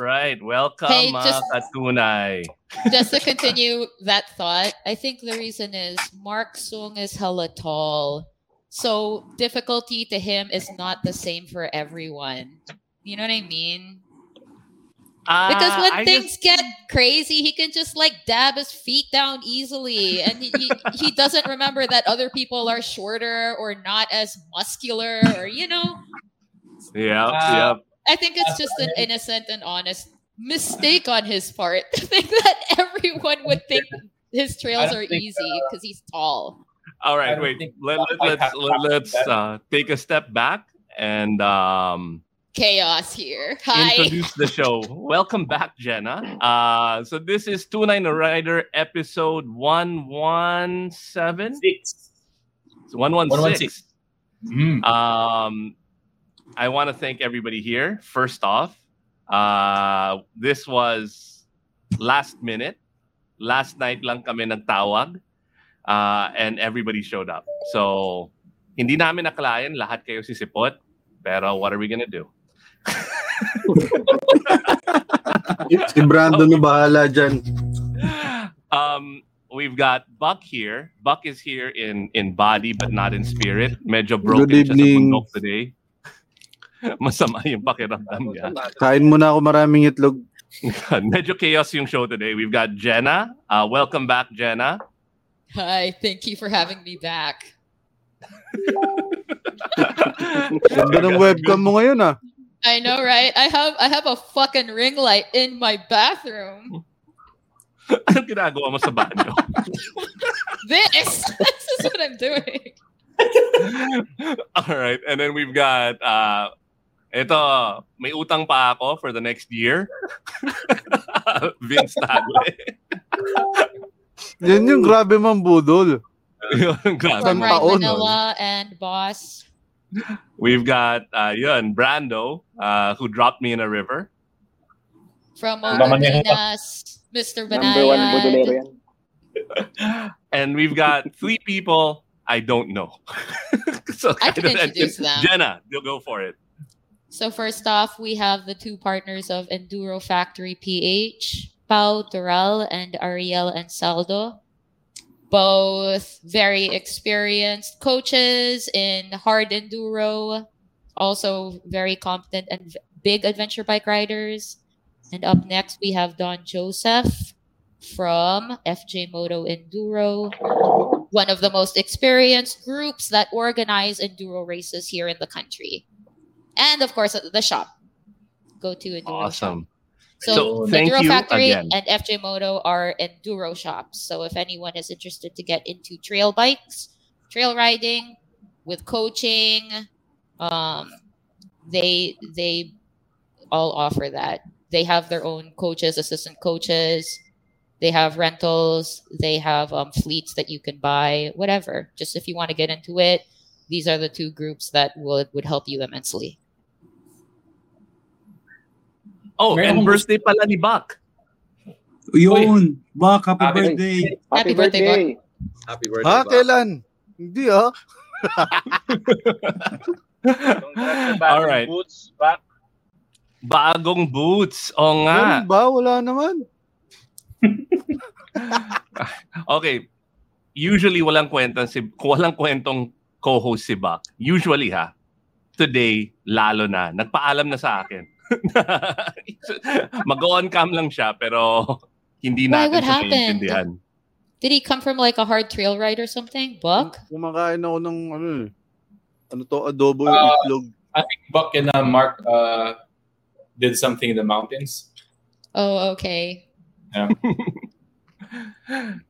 Right, welcome Hey, mga just- katunay. Just to continue that thought, I think the reason is Mark Sung is hella tall. So difficulty to him is not the same for everyone. You know what I mean? Because Ah, when I things just- get crazy, he can just like dab his feet down easily. And he, he, he doesn't remember that other people are shorter or not as muscular or, you know, Yep, Ah. yep. I think it's just an innocent and honest mistake on his part to think that everyone would think his trails are think, easy because he's tall. All I right, don't wait. Let, Mark let, might let's let, let's uh, take a step back and um, Chaos here. Hi. introduce the show. Welcome back, Jenna. Uh, so this is Two Nine Rider episode one one seven. Six. One one six. 116. Mm. Um, I want to thank everybody here. First off, uh, this was last minute. Last night lang kami nagtawag uh, and everybody showed up. So, hindi namin nakalayan lahat kayo sisipot. Pero what are we gonna do? Si Brandon na bahala dyan. um, we've got Buck here. Buck is here in in body but not in spirit. Medyo broken Good siya sa evening. today. Masama yung pakiramdam niya. Kain muna ako maraming itlog. Medyo chaos yung show today. We've got Jenna. Uh, welcome back, Jenna. Hi. Thank you for having me back. Ganda ng webcam mo ngayon ah. I know, right? I have I have a fucking ring light in my bathroom. Anong ginagawa mo sa banyo? This this is what I'm doing. All right. And then we've got, uh, ito, may utang pa ako for the next year. Vince Tagle. Yan yung grabe mang budol. Yun, grabe From mo. Taon, Manila and Boss. We've got, uh, yun, Brando, uh, who dropped me in a river. From Mama niya. Ogarinas, Mr. Number one budolero yan. And we've got three people I don't know. so I can kind of- introduce them. Jenna, you'll go for it. So first off, we have the two partners of Enduro Factory PH, Pau Doral and Ariel Ansaldo. Both very experienced coaches in hard enduro, also very competent and big adventure bike riders. And up next, we have Don Joseph from FJ Moto Enduro, one of the most experienced groups that organize enduro races here in the country and of course the shop. Go to Enduro Shop. Awesome. So, So, thank Enduro Factory again. and FJ Moto are enduro shops. So if anyone is interested to get into trail bikes, trail riding, with coaching, um, they they all offer that. They have their own coaches, assistant coaches. They have rentals. They have um, fleets that you can buy, whatever. Just if you want to get into it, these are the two groups that would would help you immensely. Oh, Meron and birthday pala ni Buck. Yun. Bak, happy Happy- birthday. Happy birthday, Happy Ha? Kailan? Hindi ah. All right. Boots, back. Bagong boots. O nga. Meron ba? Wala naman. Okay. Usually walang kwentong si walang kwentong co-host si Buck. Usually ha. Today lalo na nagpaalam na sa akin. Mag-on cam lang siya pero hindi Why? natin What siya happened? Did he come from like a hard trail ride or something? Buck? Kumakain ako ng ano eh. Ano to? Adobo Ah. itlog. I think Buck and uh, Mark uh, did something in the mountains. Oh, okay.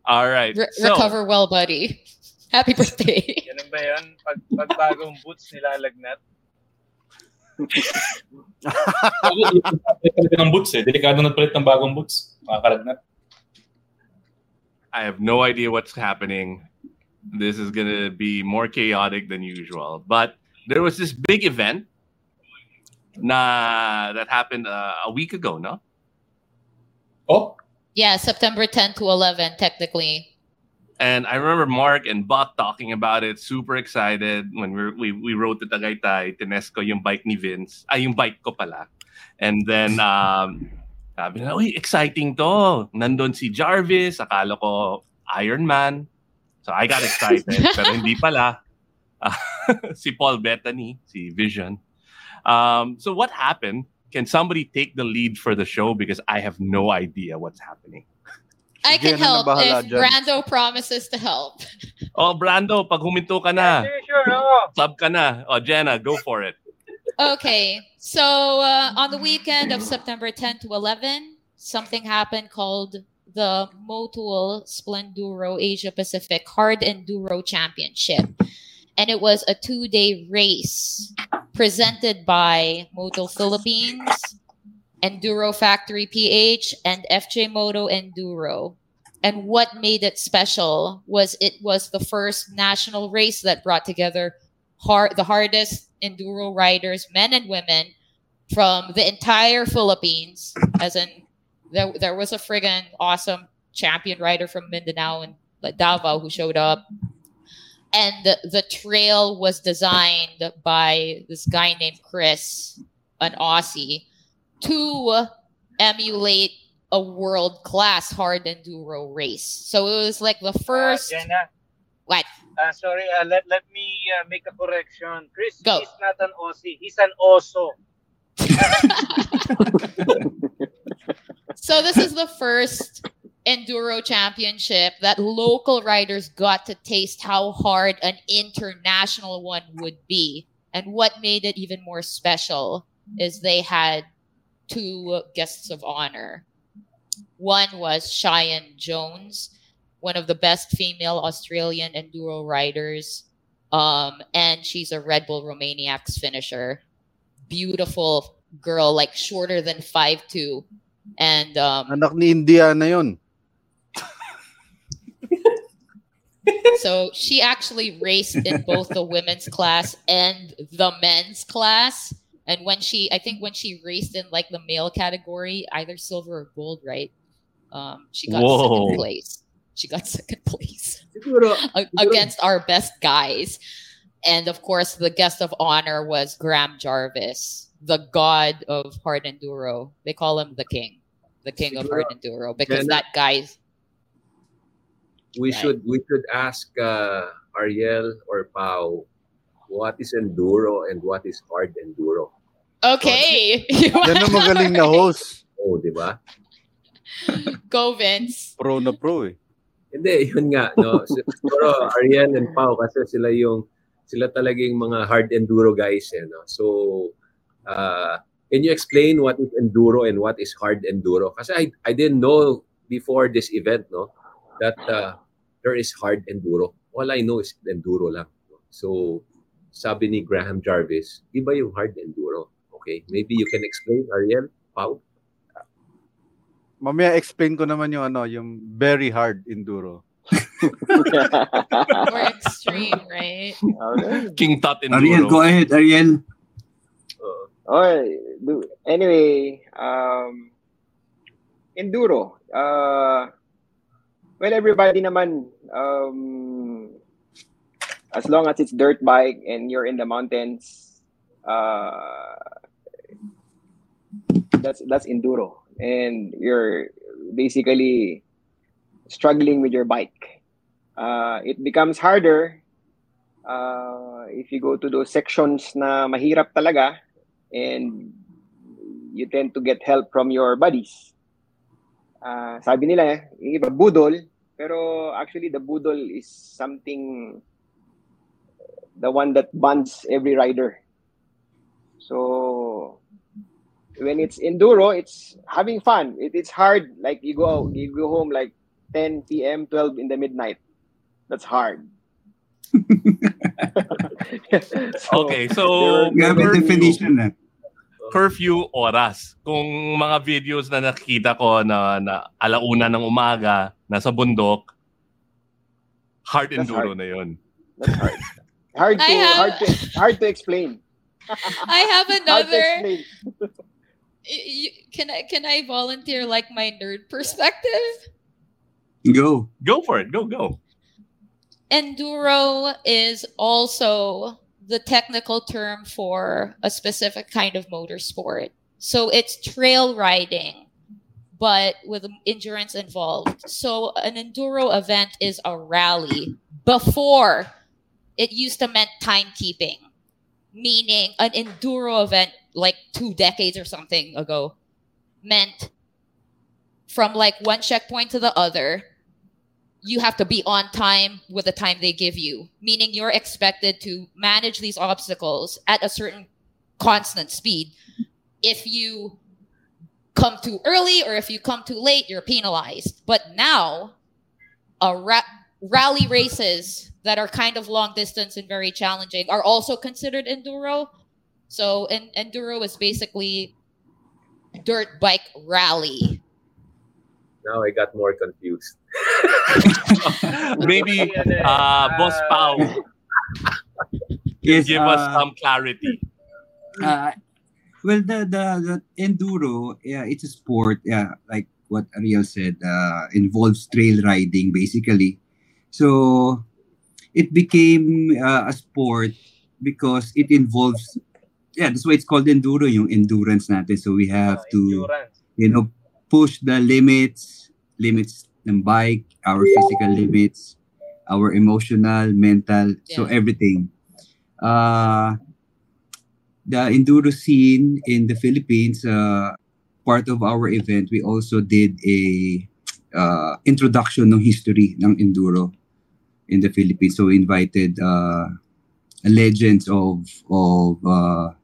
All right. Re- so, recover well, buddy. Happy birthday. Ganun ba yun? Pag, pag bagong boots nilalagnat? Palit ng boots eh. Delikado na palit ng bagong boots. Makakalagnat. I have no idea what's happening. This is going to be more chaotic than usual. But there was this big event na that happened uh, a week ago, no? Oh, yeah, September 10 to 11, technically. And I remember Mark and Buck talking about it, super excited when we we, we rode to Tagaytay, tinesco yung bike ni Vince. Ay, yung bike ko pala. And then, um, sabi na, uy, exciting to. Nandun si Jarvis, akala ko Iron Man. So I got excited, pero hindi pala. Ah, si Paul Bettany, si Vision. Um, so what happened? Can somebody take the lead for the show? Because I have no idea what's happening. I can help bahala if dyan? Brando promises to help. Oh, Brando, pag huminto ka na, Hindi, sure, oo. sub ka na. Oh, Jenna, go for it. Okay, so uh, on the weekend of September 10 to 11, something happened called the Motul Splenduro Asia Pacific Hard Enduro Championship. And it was a two day race presented by Motul Philippines, Enduro Factory PH, and FJ Moto Enduro. And what made it special was it was the first national race that brought together hard, the hardest enduro riders, men and women, from the entire Philippines. As in, there, there was a friggin' awesome champion rider from Mindanao and Davao who showed up. And the, the trail was designed by this guy named Chris, an Aussie, to emulate a world class hard enduro race. So it was like the first. Uh, Jenna, What? uh, sorry, uh, let, let me uh, make a correction. Chris Go. is not an Aussie. He's an Oso. So this is the first enduro championship that local riders got to taste how hard an international one would be. And what made it even more special is they had two guests of honor. One was Cheyenne Jones, one of the best female Australian enduro riders. Um, and she's a Red Bull Romaniacs finisher. Beautiful girl, like shorter than 5'2. And um, Anak ni Indiana yun. so she actually raced in both the women's class and the men's class. And when she, I think when she raced in like the male category, either silver or gold, right? Um, she got Whoa. second place. She got second place against our best guys. And of course, the guest of honor was Graham Jarvis, the god of hard enduro. They call him the king, the king of hard enduro, because Kaya that guy's we Right. should we should ask uh, Ariel or Pau what is enduro and what is hard enduro. Okay. Yan ang magaling na host. Oh, di ba? Go, Vince. Pro na pro eh. Hindi, yun nga, no. Siguro Ariel and Pau kasi sila yung sila talagang mga hard enduro guys eh, no. So uh, can you explain what is enduro and what is hard enduro? Kasi I I didn't know before this event, no, that uh, there is hard enduro. All I know is enduro lang. no? So sabi ni Graham Jarvis, iba yung hard enduro. Okay, maybe you can explain, Ariel, Pau? Mamaya explain ko naman yung ano, yung very hard enduro. More extreme, right? Okay. King Tut Ariel, go Enduro. ahead, Ariel. Uh, Alright. Anyway, um, enduro. Uh, well, everybody naman, um, as long as it's dirt bike and you're in the mountains, uh, that's that's enduro, and you're basically struggling with your bike. Uh, it becomes harder uh, if you go to those sections na mahirap talaga and you tend to get help from your buddies. Uh, sabi nila, yung iba budol, pero actually the budol is something the one that bonds every rider. So when it's enduro, it's having fun. It, it's hard. Like you go you go home like 10 p.m., 12 in the midnight. That's hard. So, Okay, so there were- Grabe curfew, definition eh. curfew oras. Kung mga videos na nakita ko na, na alauna ng umaga, nasa bundok, hard That's enduro hard. na yun. That's hard. Hard to have- hard to hard to explain. I have Hard to another. Explain. Y- y- Can I can I volunteer like my nerd perspective? Go. Go for it. Go, go. Enduro is also the technical term for a specific kind of motorsport. So it's trail riding, but with endurance involved. So an enduro event is a rally. Before, it used to meant timekeeping, meaning an enduro event like two decades or something ago meant from like one checkpoint to the other you have to be on time with the time they give you, meaning you're expected to manage these obstacles at a certain constant speed. If you come too early or if you come too late, you're penalized. But now, a ra- rally races that are kind of long distance and very challenging are also considered enduro. So, en- enduro is basically dirt bike rally. Now I got more confused. Maybe Ano uh, Boss Pao Yes, give us uh, some clarity. Uh, well, the, the the enduro, yeah, it's a sport. Yeah, like what Ariel said, uh, involves trail riding basically. So it became uh, a sport because it involves. Yeah, that's why it's called enduro, yung endurance natin. So we have ah, to, endurance. you know, push the limits, limits ng bike, our physical limits, our emotional, mental, so everything. Uh, the enduro scene in the Philippines, uh, part of our event, we also did a uh, introduction ng history ng enduro in the Philippines. So we invited uh, legends of of uh,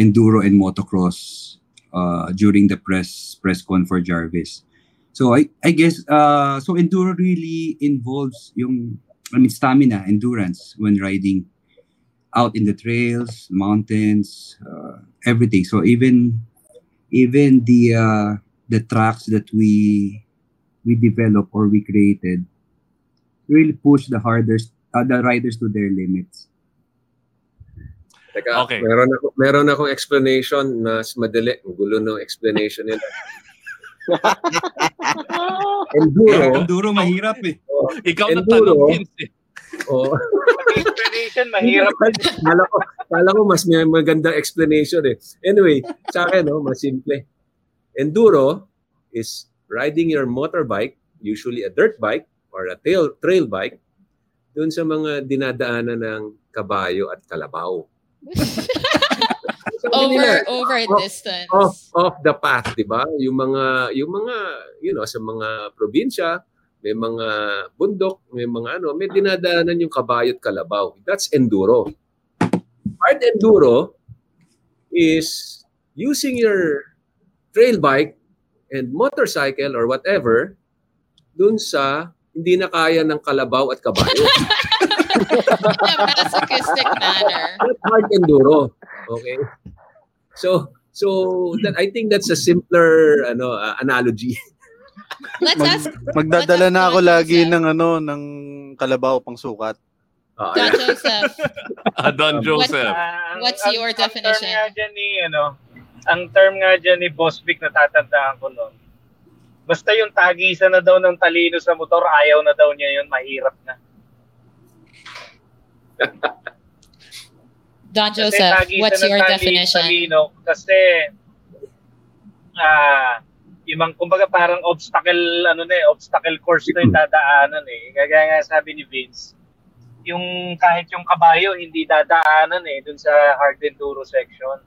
enduro and motocross uh, during the press press con for Jarvis. So I I guess uh, so enduro really involves yung I mean stamina, endurance when riding out in the trails, mountains, uh, everything. So even even the uh, the tracks that we we develop or we created really push the hardest uh, the riders to their limits. Teka, Okay. meron ako meron akong explanation na mas madali. Ang gulo ng explanation nila. Enduro. Enduro mahirap eh. Ikaw na Enduro. tanong, Vince. eh. Oh, Explanation, mahirap. kala ko, kala ko mas may magandang explanation eh. Anyway, sa akin, no, mas simple. Enduro is riding your motorbike, usually a dirt bike or a trail, trail bike, dun sa mga dinadaanan ng kabayo at kalabaw. Over nila, over a Oh, distance. off off the path, 'di ba? Yung mga yung mga you know sa mga probinsya, may mga bundok, may mga ano, may dinadaanan yung kabayo at kalabaw. That's enduro. Hard enduro is using your trail bike and motorcycle or whatever dun sa hindi na kaya ng kalabaw at kabayo. in a masochistic manner. Hard enduro. Okay? So so that I think that's a simpler ano uh, analogy. Let's Mag- ask Magdadala Let's na ask ako Don lagi Joseph. ng ano ng kalabaw pang sukat. Ah, Don yeah. Joseph. Ah, Don Joseph. Ang- What's ang- your Ang term definition? nga dyan ni, ano, ang term nga dyan ni Boss Vic, natatandaan ko noon. Basta yung tagisan na daw ng talino sa motor, ayaw na daw niya yun, mahirap na. Don Kasi Joseph, tagisan what's your tali- definition? Talino, kasi, ah, yung mga, kumbaga parang obstacle, ano na eh, obstacle course na yung dadaanan eh. Kaya nga sabi ni Vince, yung kahit yung kabayo, hindi dadaanan eh, dun sa hard enduro section.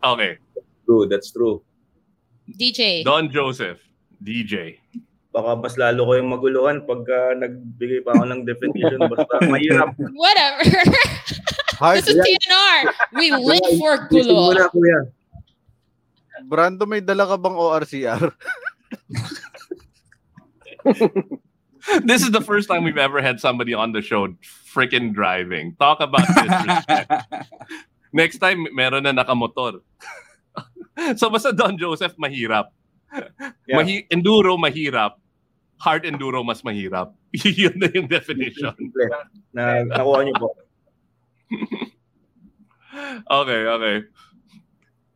Okay. True, that's true. DJ. Don Joseph. DJ. Baka mas lalo ko yung maguluhan pagka nagbigay pa ako ng definition. Basta mahirap. Whatever. Hard. this is TNR. We live for gulo. na, kuya. Brando, may dala ka bang ORCR? this is the first time we've ever had somebody on the show freaking driving. Talk about disrespect. Next time, meron na nakamotor. so basta Don Joseph, mahirap. Yeah. Mahi- enduro, mahirap. Hard enduro, mas mahirap. Yun na yung definition. Simple. Na nakuha niyo po. okay, okay.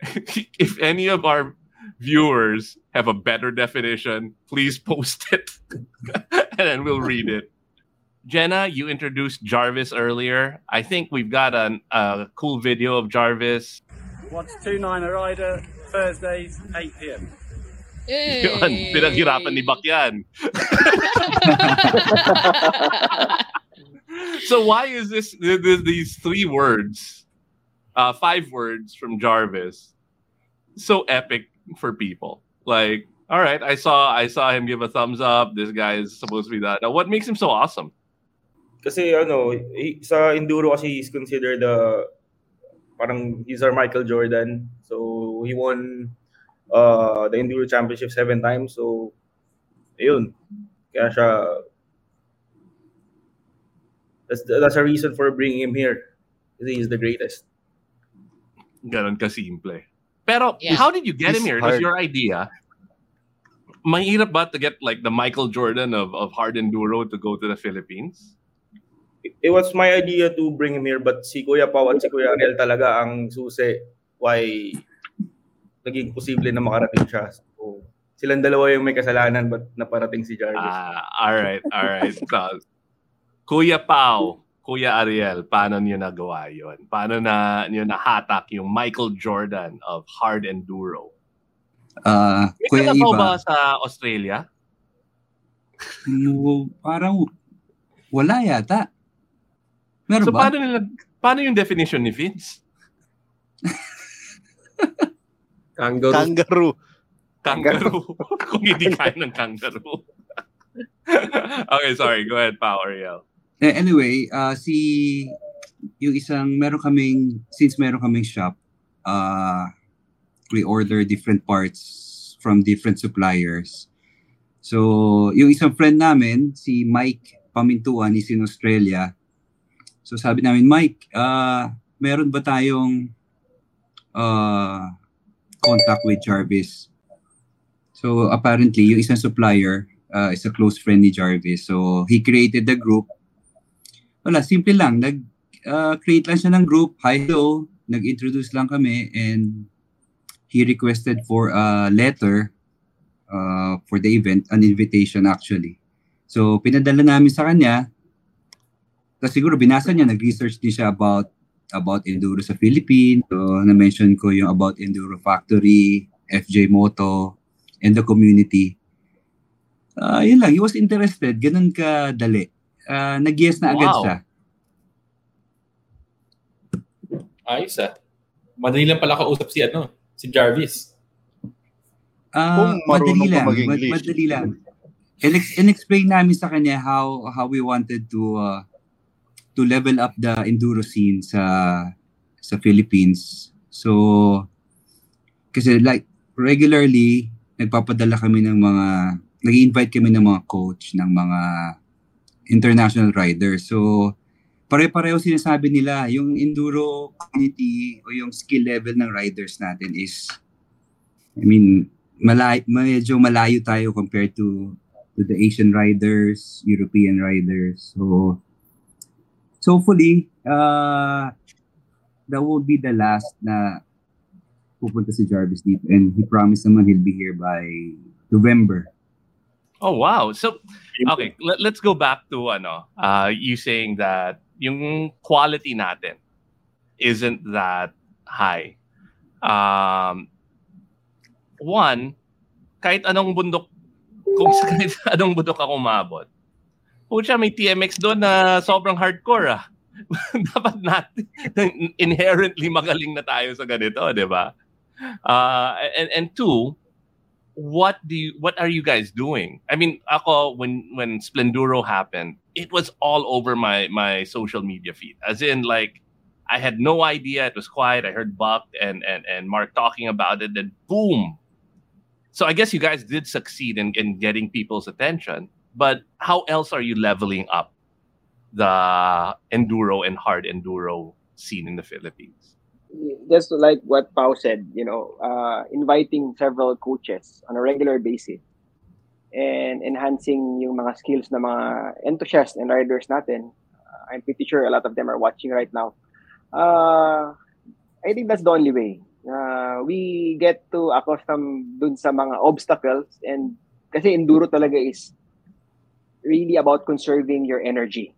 if any of our viewers have a better definition, please post it and then we'll read it. Jenna, you introduced Jarvis earlier. I think we've got an, a cool video of Jarvis. Watch 2 9 a rider Thursdays, 8 pm. Yun, pinaghirapan ni Bak yan. so why is this th- th- these three words, uh, five words from Jarvis, so epic for people? Like, all right, I saw I saw him give a thumbs up. This guy is supposed to be that. Now, what makes him so awesome? Kasi ano, he- sa enduro kasi he's considered the parang he's our Michael Jordan. So he won uh, the enduro championship seven times. So ayun. Kaya siya that's that's a reason for bringing him here. Kasi he's the greatest. Ganon kasimple. Pero Yeah. how did you get It's him here? It was your idea. Mahirap ba to get like the Michael Jordan of, of hard enduro to go to the Philippines? It, it was my idea to bring him here but si Kuya Pao at si Kuya Ariel talaga ang susi why naging posible na makarating siya. So, silang dalawa yung may kasalanan but naparating si Jarvis. Ah, all right, all right. So, Kuya Pau, Kuya Ariel, paano niyo nagawa yon? Paano na niyo nahatak yung Michael Jordan of hard enduro? Ah, May Kuya kalabaw ba Iba, sa Australia? mo- parang wala yata. Meron so ba? paano nila paano yung definition ni Vince? Kangaroo. Kangaroo. Kangaroo. Kung hindi kaya ng kangaroo. okay, sorry. Go ahead, Pao Ariel. Anyway, ah si yung isang meron kaming since meron kaming shop, uh we order different parts from different suppliers. So, yung isang friend namin, si Mike Pamintuan, is in Australia. So, sabi namin, Mike, ah meron ba tayong uh, contact with Jarvis? So, apparently, yung isang supplier uh, is a close friend ni Jarvis. So, he created the group wala, simple lang. Nag-create lang siya ng group. Hi, hello. Nag-introduce lang kami and he requested for a letter uh, for the event, an invitation actually. So, pinadala namin sa kanya. Tapos siguro binasa niya, nag-research din siya about about Enduro sa Philippines. So, na-mention ko yung about Enduro Factory, FJ Moto, and the community. Ah, yun lang, he was interested. Ganun ka dali. Ah, nag-yes na agad Wow. siya. Ayos ah. Madali lang pala kausap si ano, si Jarvis. Ah, Kung madali lang. mad- madali lang. In- in-explain namin sa kanya how how we wanted to uh, to level up the enduro scene sa sa Philippines. So kasi like regularly nagpapadala kami ng mga nag-invite kami ng mga coach ng mga international riders. So pare-pareho sinasabi nila yung enduro community o yung skill level ng riders natin is I mean malay medyo malayo tayo compared to to the Asian riders, European riders. So so hopefully uh that will be the last na pupunta si Jarvis dito and he promised naman he'll be here by November. Oh, wow. So, okay, let, let's go back to ano, uh, you saying that yung quality natin isn't that high. Um, one, kahit anong bundok, kung sa kahit anong bundok ako umabot, pucha, may TMX doon na sobrang hardcore ah. Dapat natin, inherently magaling na tayo sa ganito, di ba? Uh, and, and two, what do you what are you guys doing? I mean, ako when when Splenduro happened, it was all over my my social media feed. As in like I had no idea it was quiet. I heard Buck and and and Mark talking about it, then boom. So I guess you guys did succeed in, in getting people's attention. But how else are you leveling up the enduro and hard enduro scene in the Philippines? just like what Pau said, you know, uh, inviting several coaches on a regular basis and enhancing yung mga skills ng mga enthusiasts and riders natin. Uh, I'm pretty sure a lot of them are watching right now. Uh, I think that's the only way. Uh, we get to accustom dun sa mga obstacles and kasi enduro talaga is really about conserving your energy.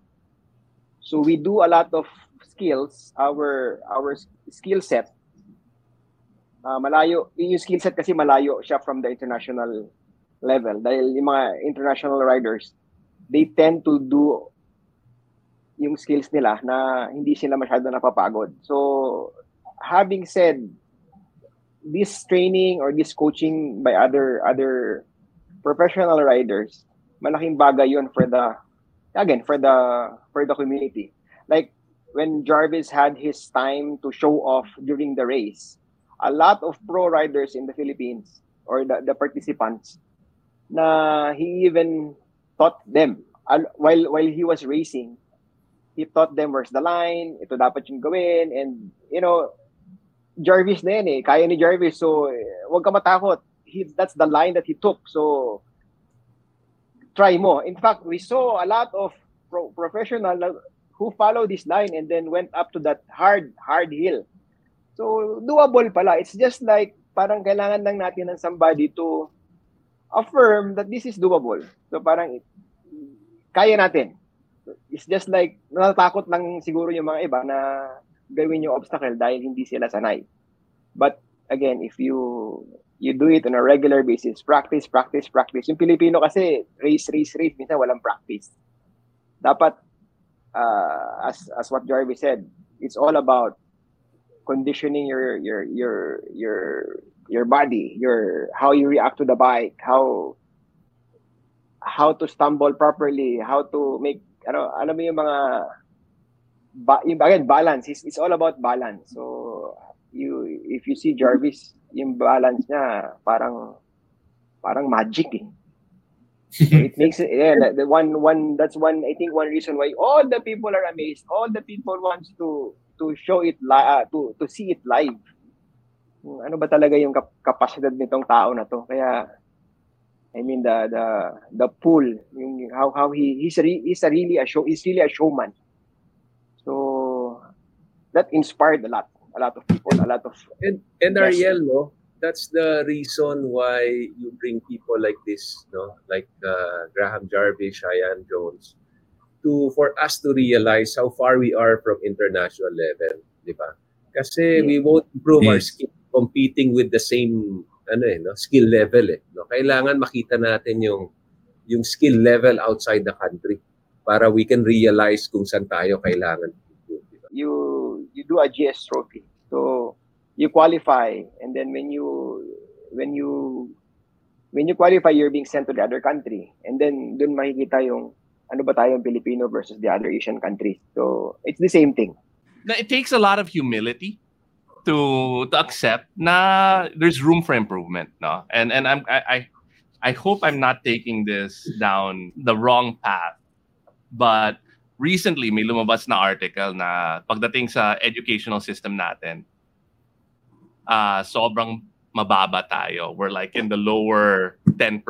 So we do a lot of skills, our our skill set, uh, malayo, yung skill set kasi malayo siya from the international level. Dahil yung mga international riders, they tend to do yung skills nila na hindi sila masyado napapagod. So, having said, this training or this coaching by other other professional riders, malaking bagay yun for the again for the for the community. Like when Jarvis had his time to show off during the race, a lot of pro riders in the Philippines or the, the participants na he even taught them. Al- while while he was racing he taught them where's the line ito dapat yung gawin and you know Jarvis na yan eh. Kaya ni Jarvis so eh, wag ka matakot. He, that's the line that he took. So try mo in fact we saw a lot of pro- professional na- who followed this line and then went up to that hard hard hill so doable pala it's just like parang kailangan lang natin ng somebody to affirm that this is doable. So parang kaya natin. It's just like natatakot lang siguro yung mga iba na gawin yung obstacle dahil hindi sila sanay. But again, if you you do it on a regular basis, practice, practice, practice. Yung Pilipino kasi race, race, race, minsan walang practice. Dapat uh, as as what Jarvis said, it's all about conditioning your your your your your body, your how you react to the bike, how how to stumble properly, how to make ano alam mo yung mga ba, yung again, balance it's, it's all about balance. So you if you see Jarvis, yung balance niya parang parang magic eh. It makes it yeah, the, the one one that's one I think one reason why all the people are amazed. All the people wants to to show it li- uh, to to see it live. Ano ba talaga yung kap- kapasidad nitong tao na to? Kaya I mean the the the pool, yung how how he he's re- he's a really a show he's really a showman. So that inspired a lot a lot of people, a lot of And and. Ariel, no, that's the reason why you bring people like this, no, like uh, Graham Jarvis, Cheyenne Jones, to for us to realize how far we are from international level, di ba? Kasi we won't improve our Yes. skill competing with the same ano eh, no, skill level eh. No? Kailangan makita natin yung yung skill level outside the country para we can realize kung saan tayo kailangan improve, di ba? you you do a GS trophy. So you qualify and then when you when you when you qualify you're being sent to the other country and then dun makikita yung ano ba tayong Filipino versus the other Asian countries. So it's the same thing. It takes a lot of humility to to accept na there's room for improvement no and and i'm i i, I hope i'm not taking this down the wrong path but recently may lumabas na article na pagdating sa educational system natin ah sobrang mababa tayo we're like in the lower 10%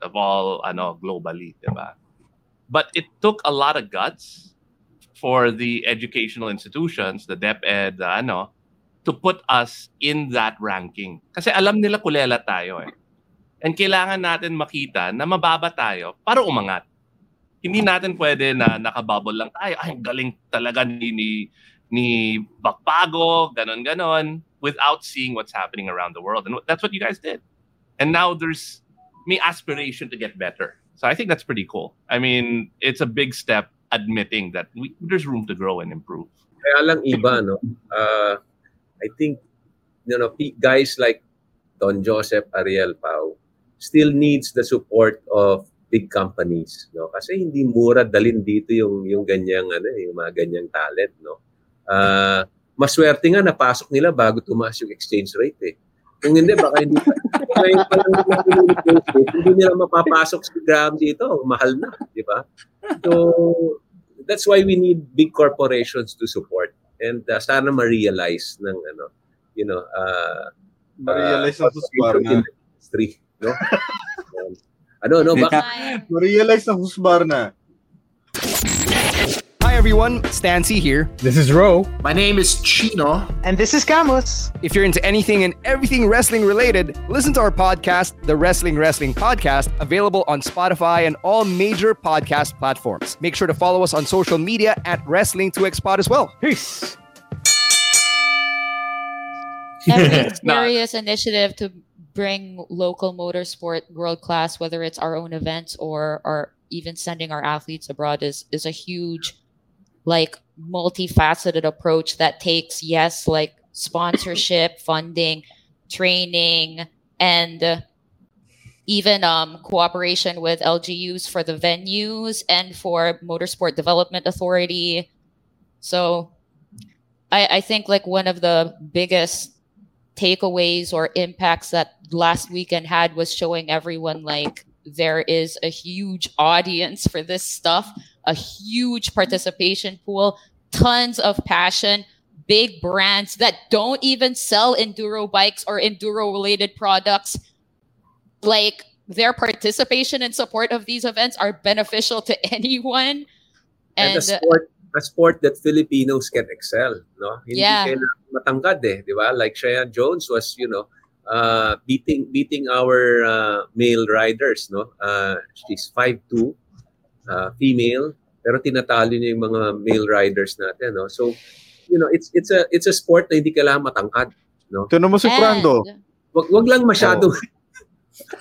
of all ano globally diba but it took a lot of guts for the educational institutions the DepEd the ano to put us in that ranking. Kasi alam nila kulela tayo eh. And kailangan natin makita na mababa tayo para umangat. Hindi natin pwede na nakabubble lang tayo. Ay, galing talaga ni, ni, ni Bakbago, ganon-ganon, without seeing what's happening around the world. And that's what you guys did. And now there's may aspiration to get better. So I think that's pretty cool. I mean, it's a big step admitting that we, there's room to grow and improve. Kaya lang iba, no? Uh, I think, you know, guys like Don Joseph Ariel Pau still needs the support of big companies, no? Kasi hindi mura dalin dito yung yung ganyang ano, eh, yung mga ganyang talent, no? Ah, maswerte nga napasok nila bago tumaas yung exchange rate eh. Kung hindi, baka hindi. Ngayon pa lang hindi nila mapapasok si Graham dito. Mahal na, di ba? So, that's why we need big corporations to support. And uh, sana ma-realize ng ano, you know, uh, Ma-realize uh, ng Husqvarna. industry, no? Um, ano, no? Baka, Ma-realize ng Husqvarna. Hi everyone, Stan C here. This is Ro. My name is Chino. And this is Camus. If you're into anything and everything wrestling related, listen to our podcast, the Wrestling Wrestling Podcast, available on Spotify and all major podcast platforms. Make sure to follow us on social media at Wrestling 2Xpod as well. Peace. Every No. serious initiative to bring local motorsport world class, whether it's our own events or even sending our athletes abroad, is is a huge, like multifaceted approach that takes yes, like sponsorship, funding, training, and uh, even um, cooperation with LGUs for the venues and for Motorsport Development Authority. So I, I think like one of the biggest takeaways or impacts that last weekend had was showing everyone like there is a huge audience for this stuff, a huge participation pool, tons of passion, big brands that don't even sell enduro bikes or enduro related products. Like their participation and support of these events are beneficial to anyone. and And, a sport, a sport that Filipinos can excel, no? Hindi Yeah. kailangan matangkad eh, di ba? Like Cheyenne Jones was, you know, uh, beating beating our uh, male riders, no? Uh, she's 5'2", uh, female, pero tinatalo niya yung mga male riders natin, no? So, you know, it's it's a it's a sport na hindi kailangan matangkad, no? Tinan mo si Brando. Wag wag lang masyado.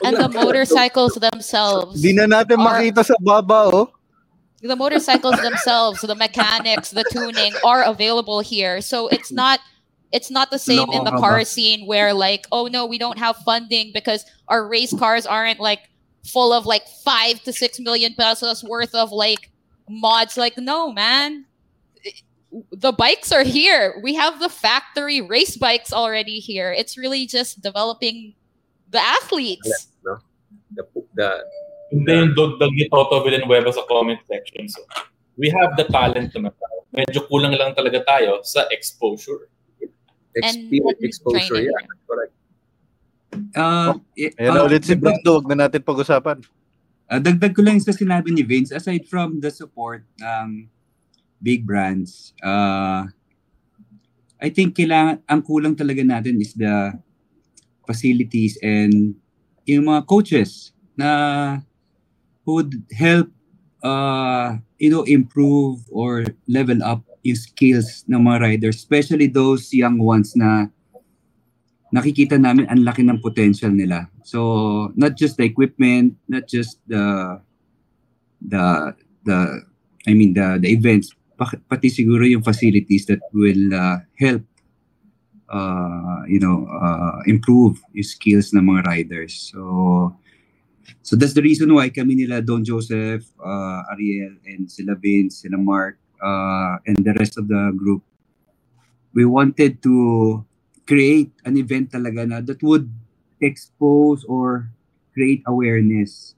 and the motorcycles themselves. Di na natin makita sa baba, oh. The motorcycles themselves, the mechanics, the tuning are available here. So it's not it's not the same in the No, car scene where like, oh no, we don't have funding because our race cars aren't like full of like five to six million pesos worth of like mods. Like, no, man. The bikes are here. We have the factory race bikes already here. It's really just developing the athletes. no? The, the, Hindi yung dogdag ni Toto Villanueva sa comment section. So, we have the talent naman tayo. Medyo kulang lang talaga tayo sa exposure. experience, exposure, training. yeah. Correct. Uh, Ayan na uh, ulit si wag na natin pag-usapan. Uh, dagdag ko lang sa sinabi ni Vince, aside from the support ng big brands, uh, I think kailangan, ang kulang talaga natin is the facilities and yung mga coaches na would help uh, you know, improve or level up yung skills ng mga riders, especially those young ones na nakikita namin ang laki ng potential nila. So, not just the equipment, not just the the the I mean the the events, pa- pati siguro yung facilities that will uh, help uh, you know, uh, improve yung skills ng mga riders. So, so that's the reason why kami nila Don Joseph, uh, Ariel, and sila Vince, sila Mark, uh, and the rest of the group, we wanted to create an event talaga na that would expose or create awareness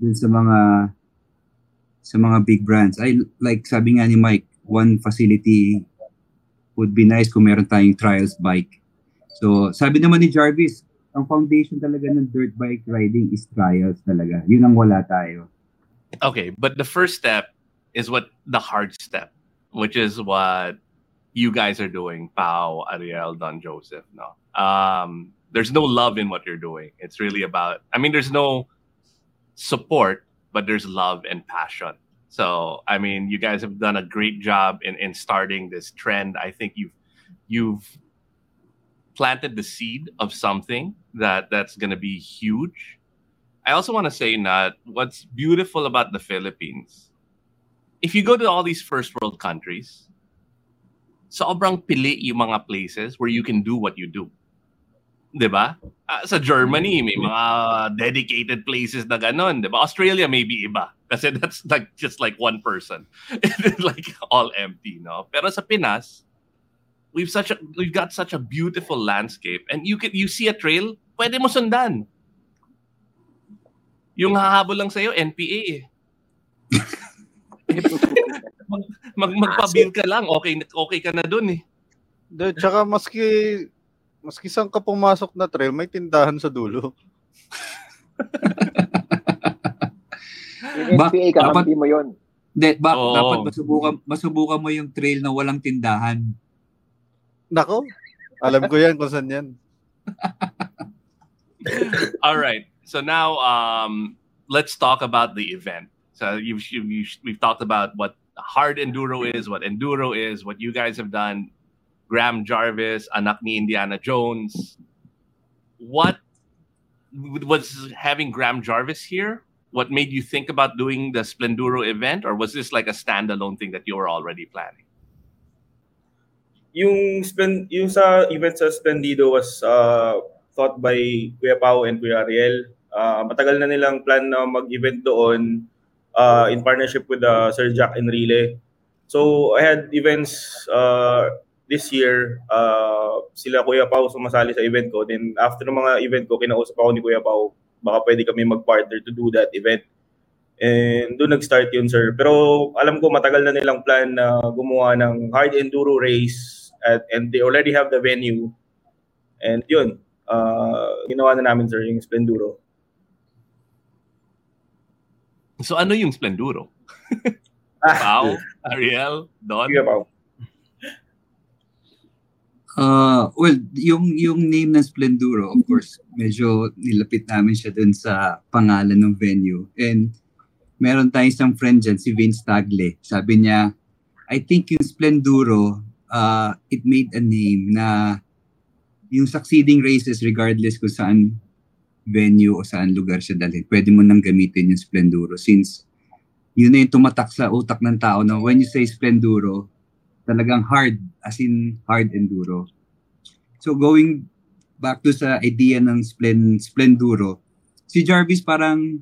dun sa mga sa mga big brands. I like sabi nga ni Mike, one facility would be nice kung meron tayong trials bike. So, sabi naman ni Jarvis, ang foundation talaga ng dirt bike riding is trials talaga. Yun ang wala tayo. Okay, but the first step is what the hard step, which is what you guys are doing, Pau, Ariel, Don Joseph. No, um, there's no love in what you're doing. It's really about. I mean, there's no support, but there's love and passion. So, I mean, you guys have done a great job in in starting this trend. I think you've you've planted the seed of something that that's going to be huge. I also want to say that what's beautiful about the Philippines, if you go to all these first world countries, sobrang pili yung mga places where you can do what you do. 'Di ba? Ah, sa Germany, may mga dedicated places na ganun, 'di ba? Australia maybe iba kasi that's like just like one person. like all empty, no? Pero sa Pinas, we've such a we've got such a beautiful landscape and you can you see a trail, pwede mo sundan. Yung hahabol lang sa'yo, NPA eh. mag, mag, magpabil ka lang, okay, okay ka na dun eh. De, tsaka maski maski saan ka pumasok na trail, may tindahan sa dulo. Yung Ba- NPA, kakampi mo yun. De, ba, Oo. dapat masubukan, masubukan mo yung trail na walang tindahan. Nako, alam ko yan kung saan yan. All right. So now um, let's talk about the event. So you've, you've, we've talked about what hard enduro is, what enduro is, what you guys have done. Graham Jarvis, anak ni Indiana Jones. What was having Graham Jarvis here? What made you think about doing the Splenduro event, or was this like a standalone thing that you were already planning? Yung, splen- yung sa event sa Splendido was uh, thought by Kuya Pao and Kuya Ariel. Uh, matagal na nilang plan na mag-event doon uh, in partnership with uh, Sir Jack Enrile. So I had events uh, this year. Uh, sila Kuya Pao sumasali sa event ko. Then after ng mga event ko, kinausap ako ni Kuya Pao, baka pwede kami mag-partner to do that event. And doon nag-start yun, sir. Pero alam ko matagal na nilang plan na gumawa ng hard enduro race at, and they already have the venue. And yun, uh, ginawa na namin, sir, yung Splenduro. So ano yung Splenduro? Ah, Pao, Ariel, Don? Kuya Pao. Uh, well, yung yung name ng Splenduro, of course, medyo nilapit namin siya dun sa pangalan ng venue. And meron tayong isang friend dyan, si Vince Tagle. Sabi niya, I think yung Splenduro, uh, it made a name na yung succeeding races regardless kung saan venue o saan lugar siya dalhin, pwede mo nang gamitin yung Splenduro since yun na yung tumatak sa utak ng tao na when you say Splenduro, talagang hard, as in hard enduro. So going back to sa idea ng splen, Splenduro, si Jarvis parang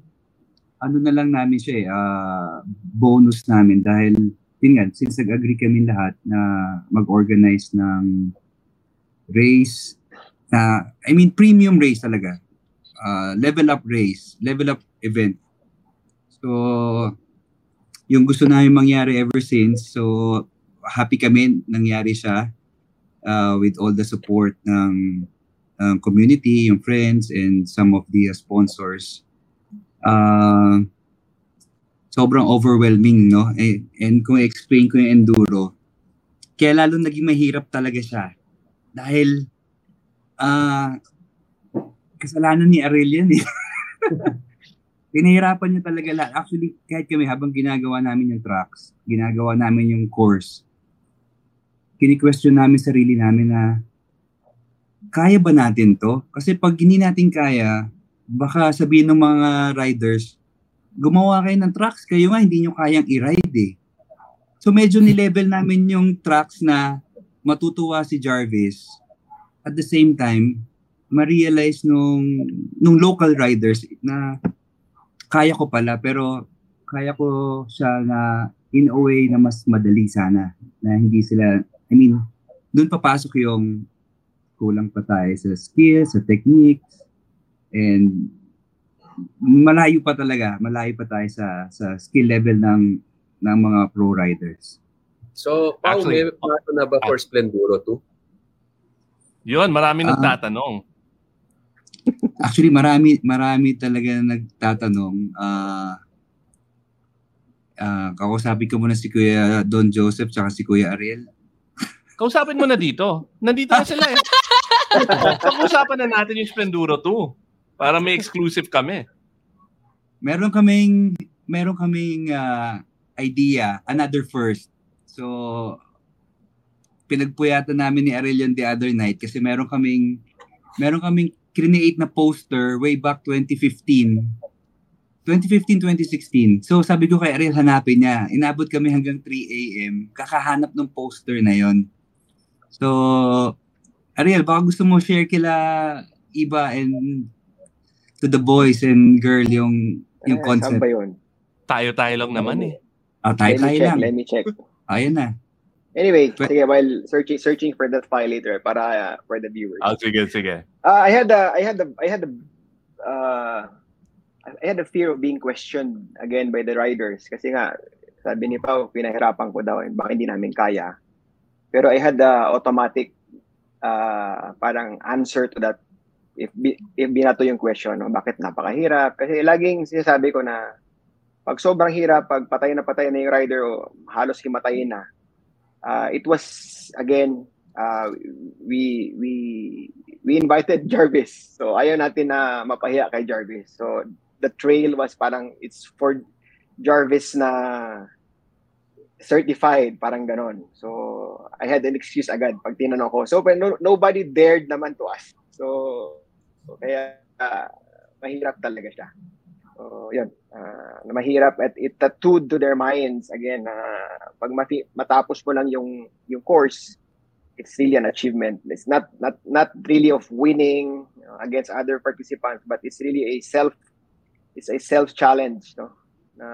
ano na lang namin siya eh, ah, bonus namin dahil yun nga, since nag-agree kami lahat na mag-organize ng race na, I mean, premium race talaga. Ah, level up race, level up event. So, yung gusto namin mangyari ever since. So, happy kami nangyari siya uh, with all the support ng ng community, yung friends, and some of the uh, sponsors. Uh, sobrang overwhelming, no? And, and kung explain ko yung enduro, kaya lalo naging mahirap talaga siya. Dahil, ah, kasalanan ni Ariel eh. Pinahirapan niya talaga lahat. Actually, kahit kami habang ginagawa namin yung tracks, ginagawa namin yung course, kini-question namin sarili namin na kaya ba natin to? Kasi pag hindi natin kaya, baka sabihin ng mga riders, gumawa kayo ng tracks, kayo nga hindi nyo kayang i-ride eh. So medyo ni-level namin yung tracks na matutuwa si Jarvis. At the same time, ma-realize nung, nung local riders na kaya ko pala pero kaya ko siya na in a way na mas madali sana na hindi sila I mean doon papasok yung kulang pa tayo sa skills, sa techniques and malayo pa talaga, malayo pa tayo sa sa skill level ng ng mga pro riders. So, Pao, Actually, may plato na ba for Splenduro 2? Yun, marami Ah. nagtatanong. Actually, marami marami talaga nagtatanong. Ah ah kausapin ko muna si Kuya Don Joseph tsaka si Kuya Ariel. Kausapin mo na dito. Nandito na sila eh. Pag-usapan na natin yung Splenduro 2 para may exclusive kami. Meron kaming meron kaming ah, idea, another first. So pinagpuyatan namin ni Ariel yun the other night kasi meron kaming meron kaming create na poster way back 2015. 2015-2016. So sabi ko kay Ariel hanapin niya. Inabot kami hanggang 3 a.m. Kakahanap ng poster na yon. So Ariel, baka gusto mo share kila Iba and to the boys and girl yung yung Eh, concept. Saan ba yun? Tayo-tayo lang naman eh. Ah, Let me tayo-tayo check, lang. let me check. Ayun na. Anyway, sige, while searching searching for that file later para uh, for the viewers. Oh, sige, sige. Uh, I had the I had the I had the uh, I had the fear of being questioned again by the riders kasi nga sabi ni Pao pinahirapan ko daw and baka hindi namin kaya. Pero I had the automatic uh, parang answer to that if if binato yung question no bakit napakahirap kasi laging sinasabi ko na pag sobrang hirap pag patay na patay na yung rider o halos himatayin na uh, it was again uh, we we we invited Jarvis. So ayaw natin na mapahiya kay Jarvis. So the trail was parang it's for Jarvis na certified, parang ganon. So I had an excuse agad pag tinanong ko. So but no, nobody dared naman to us. So, so kaya uh, mahirap talaga siya. So, yun. Uh, mahirap at it tattooed to their minds again na uh, pag mati- matapos mo lang yung yung course it's really an achievement it's not not not really of winning you know, against other participants but it's really a self it's a self challenge no na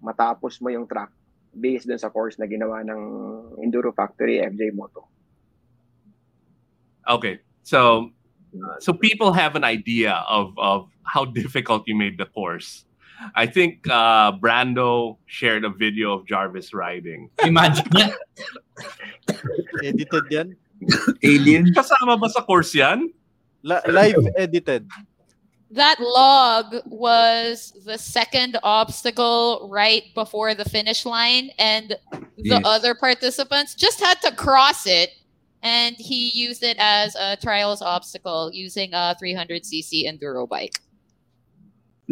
matapos mo yung track based dun sa course na ginawa ng Enduro Factory FJ Moto Okay. So so people have an idea of of how difficult you made the course. I think uh, Brando shared a video of Jarvis riding. Imagine niya. Edited yan? Alien? Kasama ba sa course yan? La- live edited. That log was the second obstacle right before the finish line, and the Yes. other participants just had to cross it. And he used it as a trials obstacle using a 300cc enduro bike.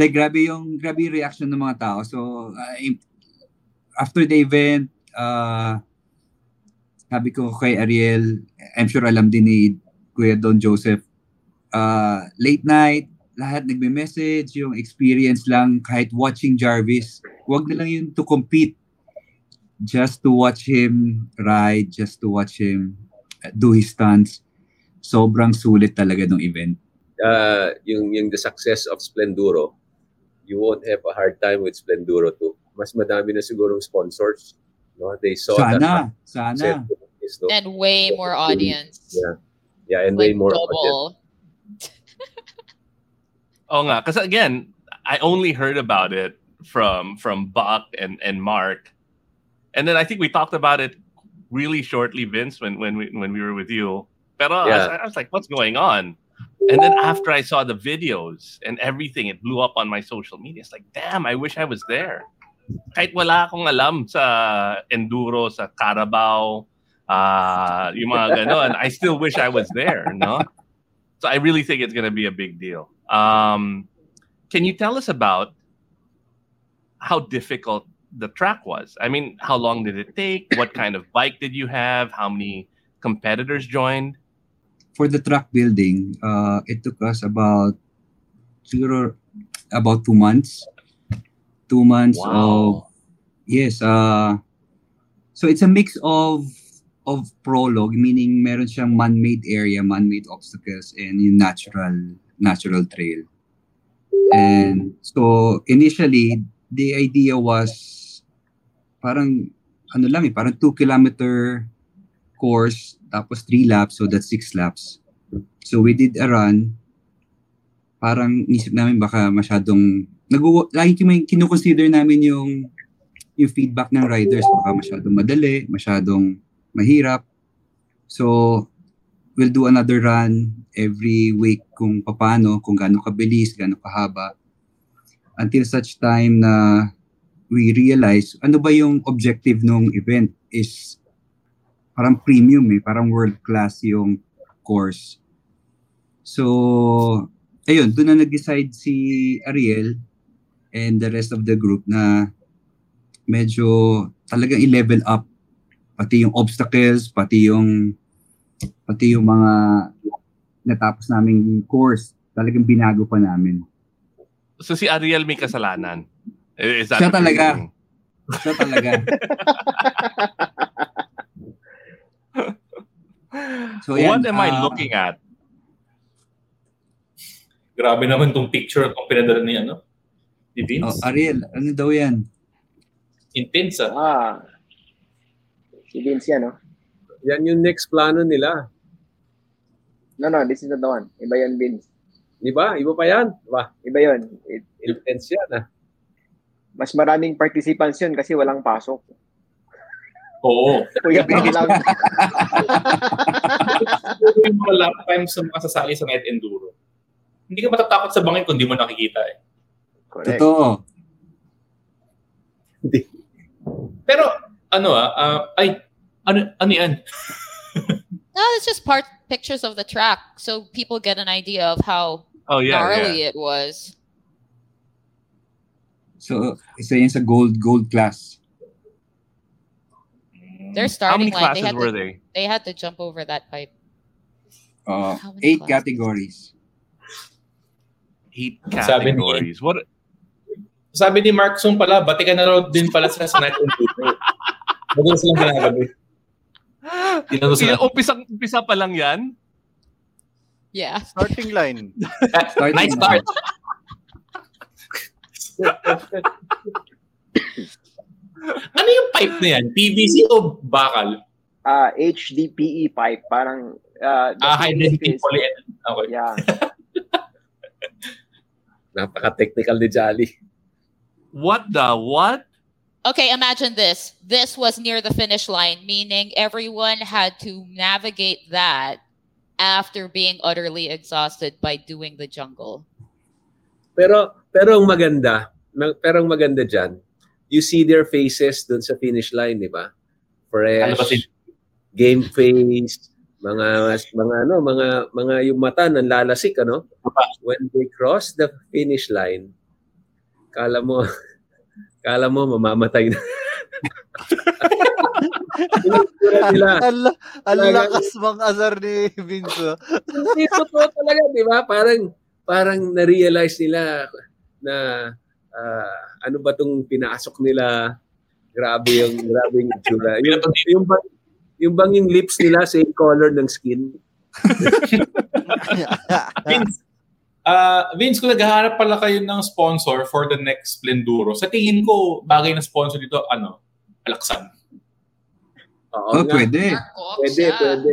like grabe yung grabe yung reaction ng mga tao. So uh, after the event, uh, sabi ko kay Ariel, I'm sure alam din ni Kuya Don Joseph, uh, late night, lahat nagme-message, yung experience lang kahit watching Jarvis, wag na lang yun to compete. Just to watch him ride, just to watch him do his stunts. Sobrang sulit talaga ng event. uh, yung, yung the success of Splenduro, you won't have a hard time with Splenduro too. Mas madami na sigurong sponsors. No? They saw Sana, that. sana. Is, no? And way more audience. Yeah. Yeah, and way Like more audience. double. Oh nga, because again, I only heard about it from from Buck and and Mark, and then I think we talked about it really shortly, Vince, when when we when we were with you. Pero I, was, I was like, what's going on? And then after I saw the videos and everything, it blew up on my social media. It's like, damn, I wish I was there. Kahit wala akong alam sa enduro, sa Carabao, uh, yung mga ganon, I still wish I was there, no? So I really think it's going to be a big deal. Um, can you tell us about how difficult the track was? I mean, how long did it take? What kind of bike did you have? How many competitors joined? for the track building, uh, it took us about siguro about two months. Two months of yes. Uh, so it's a mix of of prologue, meaning meron siyang man-made area, man-made obstacles, and yung natural natural trail. And so initially, the idea was parang ano lang eh, parang two kilometer course, tapos three laps, so that's six laps. So we did a run. Parang isip namin baka masyadong nag lagi may kino-consider namin yung yung feedback ng riders baka masyadong madali, masyadong mahirap. So we'll do another run every week kung paano, kung gaano kabilis, gaano kahaba. Until such time na we realize ano ba yung objective ng event is parang premium eh, parang world class yung course. So, ayun, doon na nag-decide si Ariel and the rest of the group na medyo talagang i-level up pati yung obstacles, pati yung pati yung mga natapos naming course, talagang binago pa namin. So si Ariel may kasalanan. Is that Siya what talaga. Siya talaga. So, what yan, am I ah, looking at? Grabe naman tong picture kung pinadala ni ano. Ni Vince. Oh, Ariel, ano daw yan? Intense ah. Ah. Si Vince yan, no? Yan yung next plano nila. No, no, this is not the one. Iba yan, Vince. Di ba? Iba pa yan. Ba? Iba yun. It, Intense yan ah. Mas maraming participants yun kasi walang pasok. Oo. Kuya Vince lang. yung mga lap times sa mga sasali sa night enduro. Hindi ka matatakot sa bangin kung di mo nakikita eh. Correct. Totoo. Pero ano ah, ah, ay ano ano yan? No, it's just part pictures of the track, so people get an idea of how Oh yeah, gnarly yeah. it was. So, isa yan sa gold gold class. Their How many starting line, they classes had were to, they? they had to jump over that pipe. Uh, eight classes? categories. Eight Sabi ni- categories. What? Sabi ni Mark Sung pala, bati ka na raw din pala sila sa night enduro. Madalas silang ginagabi. Tinanong sila. Yeah, umpisa, umpisa pa lang yan? Yeah. Starting line. Starting Nice start. ano yung pipe na yan? PVC o bakal? Ah, HDPE pipe. Parang, uh, Ah, high thickness density is- polyethylene. Okay. Yeah. Napaka-technical ni Jolly. What the what? Okay, imagine this. This was near the finish line, meaning everyone had to navigate that after being utterly exhausted by doing the jungle. Pero pero ang maganda, ma- pero ang maganda diyan, you see their faces dun sa finish line, di ba? Ano Fresh, si- game face, mga mga ano, mga mga yung mata nang lalasik ano. When they cross the finish line, kala mo kala mo mamamatay na. Nila. Ang Talaga. lakas mang asar ni Vince. oh. Hindi, totoo talaga, di ba? Parang, parang na-realize nila na ah, ano ba tong pinasok nila? Grabe yung, grabe yung itsura. Yung, yung, bang, yung bang yung lips nila same color ng skin? Vince, ah Vince, kung naghahanap pala kayo ng sponsor for the next Splenduro, sa tingin ko, bagay na sponsor dito, ano? Alaksan. Oo Oh, nga. pwede. Pwede, pwede.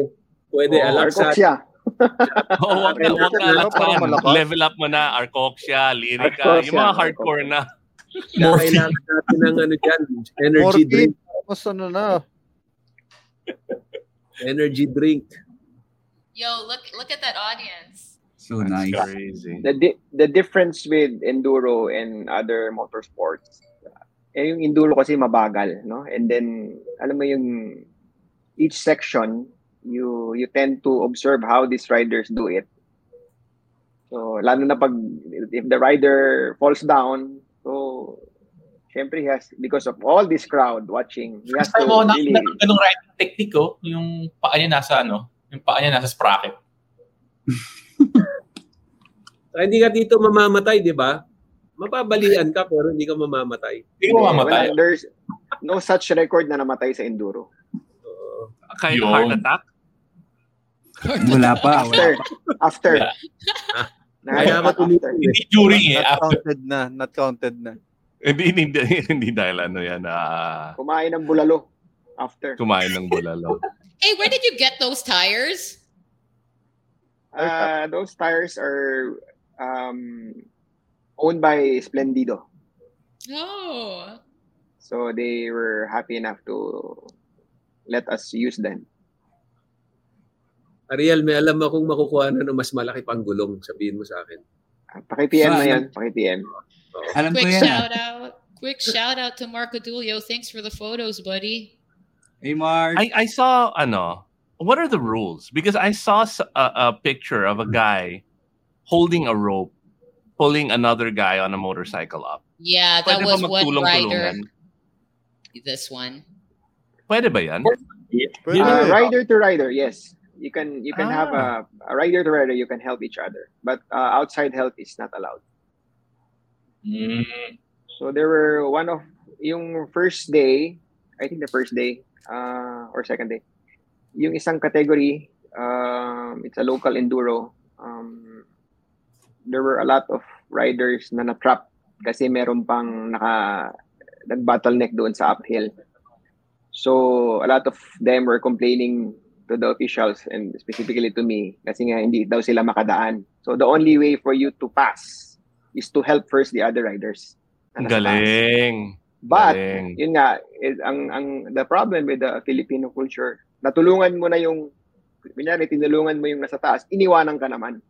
Pwede, sa... Arcoxia. Oh, wag na, wag na. Alaksan. malakas. Level up mo na. Arcoxia, Lyrica. Arcoxia, Yung mga hardcore na. Kailangan natin ng ano dyan, energy Morphine. drink. Tapos ano na. Energy drink. Yo, look look at that audience. So That's nice. crazy. The, di- the difference with enduro and other motorsports, eh, yung enduro kasi mabagal, no? And then, alam mo yung each section, you you tend to observe how these riders do it. So, lalo na pag if the rider falls down, so syempre he has because of all this crowd watching, he has First to ko really ng ganung riding technique ko, yung paa niya nasa ano, yung paa niya nasa sprocket. Hindi ka dito mamamatay, di ba? Mapabalian ka pero hindi ka mamamatay. Hindi Wala, mamamatay. there's no such record na namatay sa enduro. Kahit Yun. heart attack? Wala pa. After, after. Kaya after. Hindi during eh, Not counted na. Not counted na. Hindi, hindi, hindi dahil ano yan, ah, Kumain ng bulalo. After. kumain ng bulalo. Hey, where did you get those tires? Uh, those tires are um, owned by Splendido. Oh. So they were happy enough to let us use them. Ariel, may alam akong makukuha na ng mas malaki pang gulong. Sabihin mo sa akin. Paki-PM na yan. Paki-PM. Alam ko Quick yan. ah. shout out. Quick shout out to Marco Dulio. Thanks for the photos, buddy. Hey, Mark. I, I saw, ano, what are the rules? Because I saw a picture of a guy holding a rope, pulling another guy on a motorcycle up. Yeah, that Pwede was one rider. This one. Pwede ba yan? Pwede. Uh, rider to rider, yes. You can you can have Ah. a, a rider to rider. You can help each other, but uh, outside help is not allowed. Mm, So there were one of yung first day, I think the first day uh, or second day, yung isang category, um, it's a local enduro. Um, there were a lot of riders na na-trap kasi meron pang naka nag-bottleneck doon sa uphill. So a lot of them were complaining to the officials and specifically to me kasi nga hindi daw sila makadaan. So the only way for you to pass is to help first the other riders. Galing. But Galing. yun nga is, ang ang the problem with the Filipino culture, natulungan mo na yung kunyari tinulungan mo yung nasa taas, iniwanan ka naman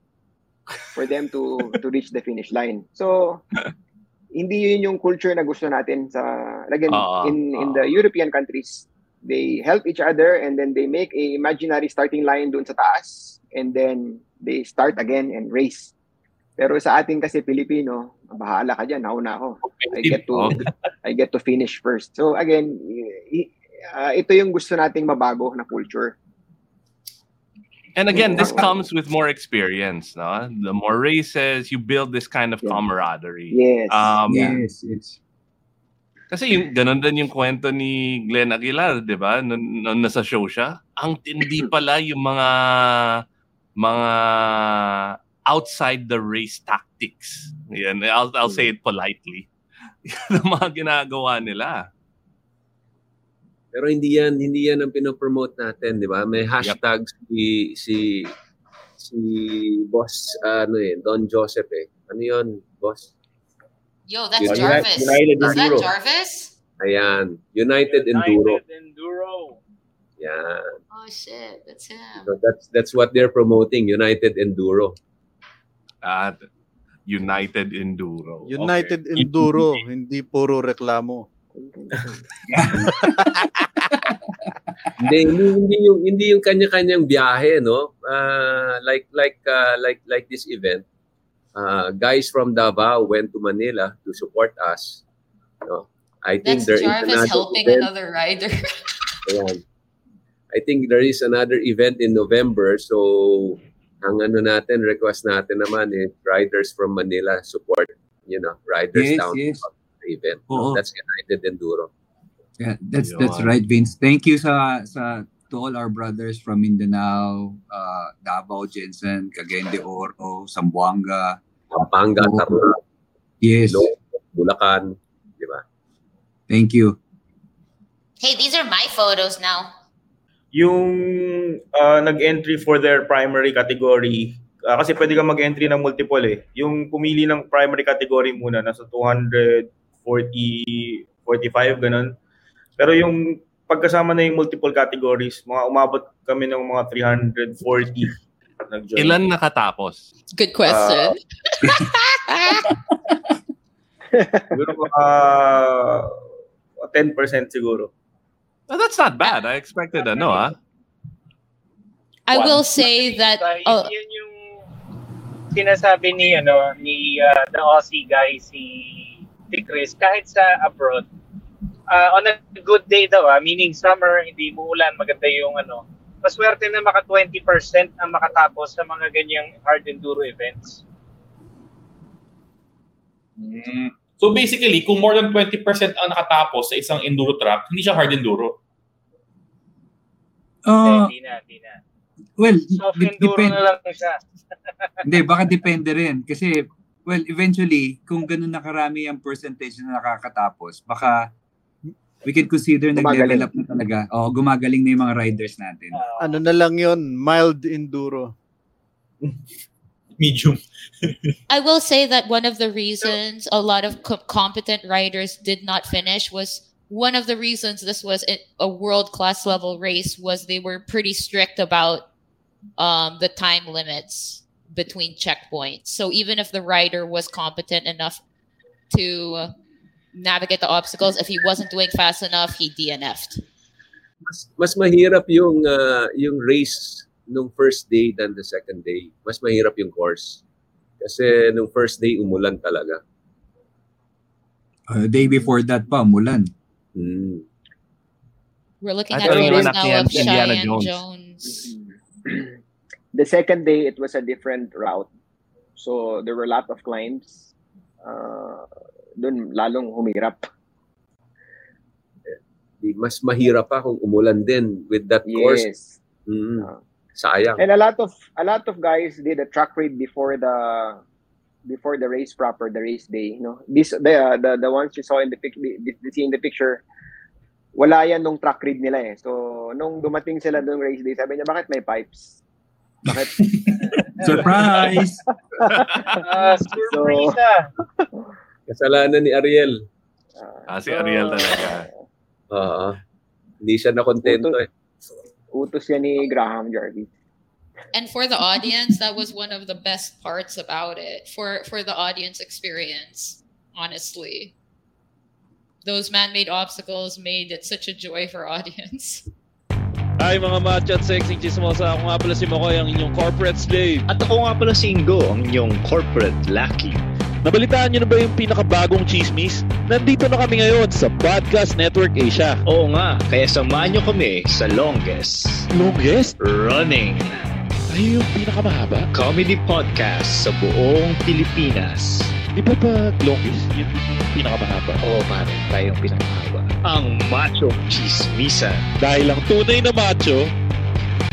for them to to reach the finish line. So hindi yun yung culture na gusto natin sa again Oo, in in the European countries they help each other and then they make a imaginary starting line doon sa taas and then they start again and race. Pero sa atin kasi Pilipino, bahala ka diyan, nauna ako. I get to I get to finish first. So again, uh, ito yung gusto nating mabago na culture. And again, this comes with more experience. No? The more races, you build this kind of camaraderie. Yes. Um, Yes, it's Kasi yung, ganun din yung kwento ni Glenn Aguilar, di ba? Nung, nung nasa show siya. Ang tindi pala yung mga mga outside the race tactics. Yan, I'll, I'll say it politely. Yan ang mga ginagawa nila. Pero hindi yan hindi yan ang pinopromote natin, di ba? May hashtag si si si boss ano eh, Don Joseph eh. Ano 'yon, boss? Yo, that's United- Jarvis. United Is that Enduro. Jarvis? Ayan, United Enduro. Enduro. Yan. Oh shit, that's him. So that's that's what they're promoting, United Enduro. At United Enduro. United Enduro, hindi puro reklamo. hindi, hindi, hindi yung hindi yung kanya-kanyang biyahe, no? Ah, like like uh, like like this event. Uh, guys from Davao went to Manila to support us. No? I think That's there is Jarvis another helping event. another rider. Ayan. I think there is another event in November. So, ang ano natin, request natin naman is riders from Manila support, you know, riders Yes, down yes. the event. Oo. That's United Enduro. Yeah, that's that's right, Vince. Thank you sa sa to all our brothers from Mindanao, uh, Davao, Jensen, Cagayan de Oro, Zamboanga, Pampanga, Tarlac, Yes. Bulacan, di ba? Thank you. hey, these are my photos now. Yung ah, nag-entry for their primary category, ah, kasi pwede kang mag-entry ng multiple eh. Yung pumili ng primary category muna, nasa 240, 45, ganun. Pero yung pagkasama na yung multiple categories, mga umabot kami ng mga 340 nag-join. Ilan nakatapos? Good question. Siguro mga 10% siguro. Well, that's not bad. I expected ano ah. I will say that oh, Yun yung sinasabi ni ano ni uh, the Aussie guy si si Chris kahit sa abroad uh, on a good day daw ah, meaning summer hindi mo ulan maganda yung ano maswerte na maka 20% ang makatapos sa mga ganyang hard enduro events. Mm. So basically, kung more than 20% ang nakatapos sa isang enduro track, hindi siya hard enduro. Uh, hindi na, hindi na. well, Soft enduro depend- na lang siya. Hindi, baka depende rin. Kasi, well, eventually, kung ganun na karami ang percentage na nakakatapos, baka we can consider nag-level Gumagaling. up na talaga. Oo, gumagaling na yung mga riders natin. Ano na lang yon mild enduro. Medium. I will say that one of the reasons a lot of co- competent riders did not finish was one of the reasons this was a- a world class level race was they were pretty strict about um, the time limits between checkpoints. So even if the rider was competent enough to navigate the obstacles, if he wasn't doing fast enough, he DNF'd. Mas, mas mahirap yung ah, yung race nung first day than the second day. Mas mahirap yung course. Kasi nung first day, umulan talaga. Uh, day before that pa, umulan. Mm. We're looking I at thought you videos now looking of at Indiana Cheyenne Jones. Jones. the second day it was a different route. So there were a lot of climbs. Uh, doon lalong humirap. Di- Mas mahirap pa kung umulan din with that course. Yes. Mm. Sayang. And a lot of a lot of guys did a track read before the before the race proper, the race day. You know, this the uh, the, the ones you saw in the pic, the, the see in the picture. wala yan nung track read nila eh. So, nung dumating sila nung race day, sabi niya, bakit may pipes? Bakit? Surprise! Ah, surprise ah. Kasalanan ni Ariel. Ah, si Ariel talaga. Oo. Hindi siya nakontento eh. Utos yan ni Graham Jarvis. And for the audience, that was one of the best parts about it. For for the audience experience, honestly. Those man-made obstacles made it such a joy for audience. Hi mga macho at sexy chismosa. Ako nga pala si Makoy, ang inyong corporate slave. At ako nga pala si Ingo, ang inyong corporate lackey. Nabalitaan niyo na ba yung pinakabagong chismis? Nandito na kami ngayon sa Podcast Network Asia. Oo nga, kaya samahan niyo kami sa longest Longest? running Ay, yung pinakamahaba? comedy podcast sa buong Pilipinas. Di ba pag longest, yung pinakamahaba? Oo pare, tayo yung pinakamahaba. Ang Macho Chismisan. Dahil lang tunay na macho,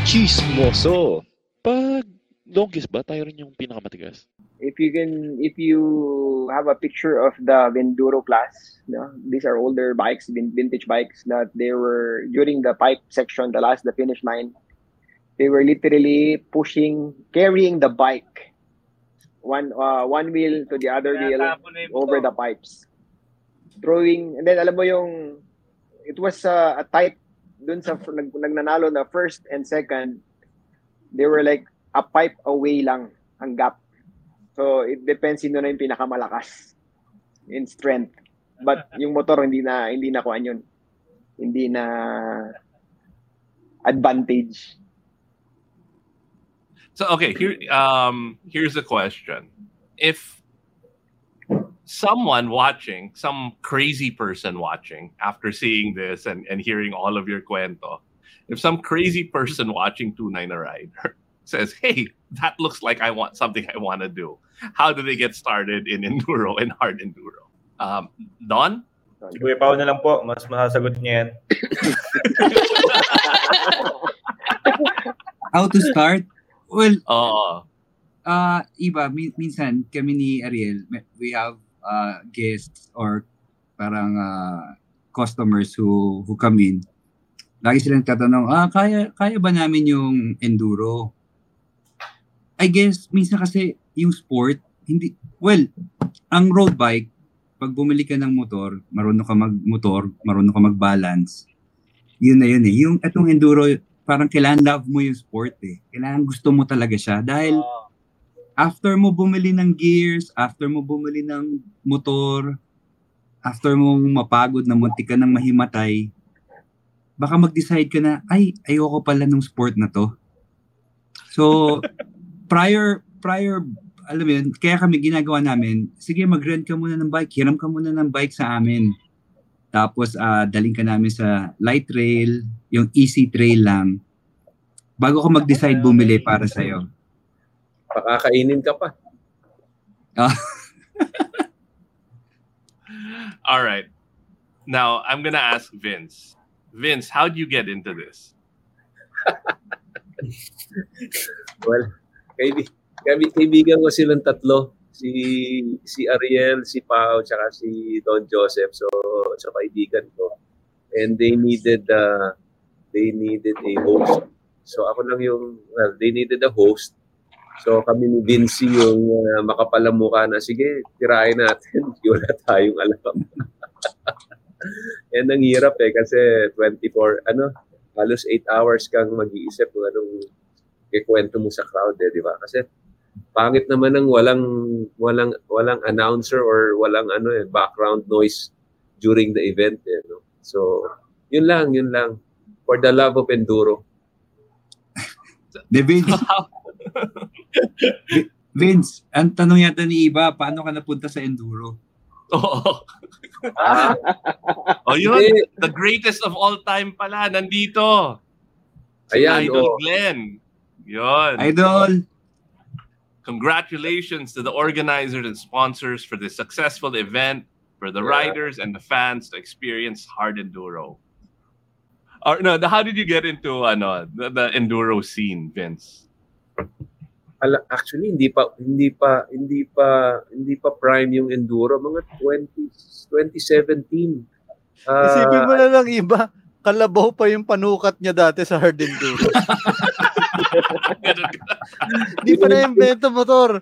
Chismoso. pag longest ba, tayo rin yung pinakamatigas? If you can, if you have a picture of the Venduro class, no, these are older bikes, vin- vintage bikes that they were during the pipe section, the last, the finish line. They were literally pushing, carrying the bike, one uh, one wheel to the other wheel over the pipes, throwing. And then alam mo yung, it was uh, a tight dun sa nag, nagnanalo na first and second. They were like a pipe away lang ang gap. So it depends sino na yung pinakamalakas in strength. But yung motor hindi na hindi na kuan yun. Hindi na advantage. So okay, here um here's a question. If someone watching, some crazy person watching after seeing this and, and hearing all of your cuento, if some crazy person watching Tunay na Rider says, Hey, that looks like I want something I want to do. How do they get started in enduro and hard enduro? Um, Don? Si Kuya Pao na lang po, mas masasagot niya yan. How to start? Well, Oo. uh, iba, min- minsan kami ni Ariel, we have uh, guests or parang uh, customers who who come in. Lagi silang tatanong, ah, kaya, kaya ba namin yung enduro? I guess, minsan kasi yung sport, hindi, well, ang road bike, pag bumili ka ng motor, marunong ka mag-motor, marunong ka mag-balance, yun na yun eh. Yung etong enduro, parang kailangan love mo yung sport eh. Kailangan gusto mo talaga siya. Dahil after mo bumili ng gears, after mo bumili ng motor, after mo mapagod na muntik ka ng mahimatay, baka mag-decide ka na, ay, ayoko pala ng sport na to. So, prior, prior, alam mo yun, kaya kami ginagawa namin, sige, mag-rent ka muna ng bike, hiram ka muna ng bike sa amin. Tapos, ah daling ka namin sa light trail, yung easy trail lang. Bago ka mag-decide bumili para sa'yo. Pakakainin ka pa. Ah, All right. Now I'm gonna ask Vince. Vince, how would you get into this? Well, kaibi, kaibi, kaibigan ko silang tatlo. Si si Ariel, si Pao, tsaka si Don Joseph. So, so kaibigan ko. And they needed uh, they needed a host. So ako lang yung well, they needed a host. So kami ni Vinci yung uh, makapalamukha na sige, tirahin natin. Wala tayong alam. And ang hirap eh kasi 24 ano, halos 8 hours kang mag-iisip kung anong ikwento mo sa crowd eh, di ba? Kasi pangit naman ng walang walang walang announcer or walang ano eh background noise during the event eh, no? So, yun lang, yun lang. For the love of enduro. De Vince. Vi- Vince, ang tanong yata ni Iba, paano ka napunta sa enduro? Oh. oh, yun. The greatest of all time pala, nandito. Si Ayan, Idol oh. Glenn. Yun. Idol! Congratulations to the organizers and sponsors for this successful event, for the Yeah. riders and the fans to experience hard enduro. Or, no, how did you get into ano, the, the enduro scene, Vince? Ala, actually hindi pa hindi pa hindi pa hindi pa prime yung enduro mga 20 2017 Ah, Isipin mo na lang iba, kalabaw pa yung panukat niya dati sa hard enduro. Hindi pa na-invento motor.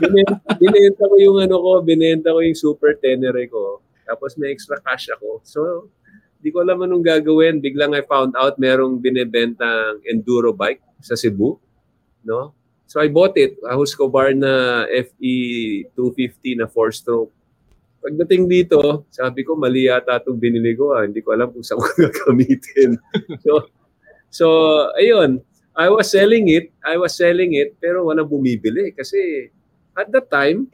Binen- binenta ko yung ano ko, binenta ko yung super tenere ko. Tapos may extra cash ako. So, di ko alam anong gagawin. Biglang I found out merong binebentang enduro bike sa Cebu. No? So I bought it. A Husqvarna na FE 250 na 4-stroke. Pagdating dito, sabi ko, mali yata itong binili ko. Ah. Hindi ko alam kung saan ko gagamitin. so, so, ayun. I was selling it. I was selling it, pero walang bumibili. Kasi at that time,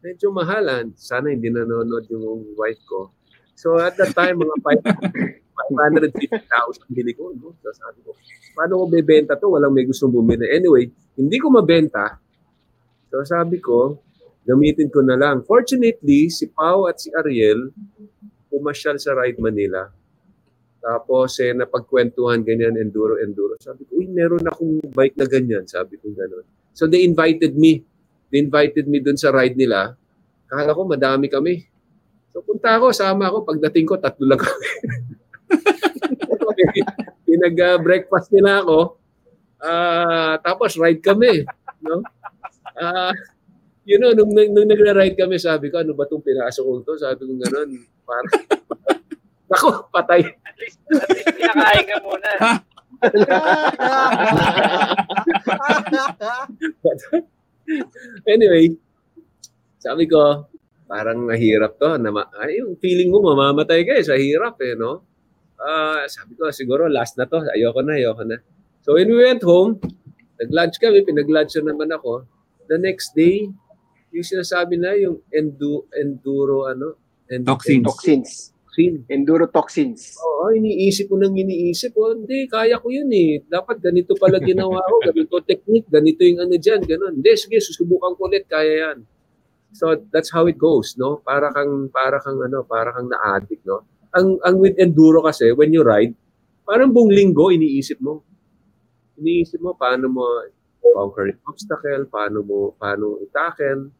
medyo mahalan. Sana hindi nanonood yung wife ko. So at that time, mga 550,000 bili ko. No? So sabi ko, paano ko bebenta to? Walang may gustong bumili. Anyway, hindi ko mabenta. So sabi ko, gamitin ko na lang. Fortunately, si Pau at si Ariel, pumasyal sa Ride Manila. Tapos, eh, napagkwentuhan ganyan, enduro, enduro. Sabi ko, uy, meron akong bike na ganyan. Sabi ko gano'n. So, they invited me. They invited me dun sa ride nila. Kala ko, madami kami. So, punta ako, sama ako. Pagdating ko, tatlo lang kami. Pinag-breakfast nila ako. Ah, tapos, ride kami. No? Ah, you know, nung, nung, nung nagra-ride kami, sabi ko, ano ba itong pinasok ko to? Sabi ko gano'n, parang, ako, patay. At least, at least pinakain ka muna. anyway, sabi ko, parang nahirap to. Na, ma- ay, yung feeling mo, mamamatay ka eh, sa hirap eh, no? Ah, sabi ko, siguro last na to. Ayoko na, ayoko na. So when we went home, nag-lunch kami, pinag-lunch na naman ako. The next day, yung sinasabi na, yung endo, enduro, ano? End, Toxins. Toxins. Toxin. Enduro toxins. Oo, iniisip ko nang iniisip ko, hindi, kaya ko yun eh. Dapat ganito pala ginawa ko, ganito technique, ganito yung ano dyan, ganun. Hindi, sige, susubukan ko ulit, kaya yan. So that's how it goes, no? Para kang para kang ano, para kang na-addict, no? Ang ang with enduro kasi when you ride, parang buong linggo iniisip mo. Iniisip mo paano mo conquer yung obstacle, paano mo paano itaken,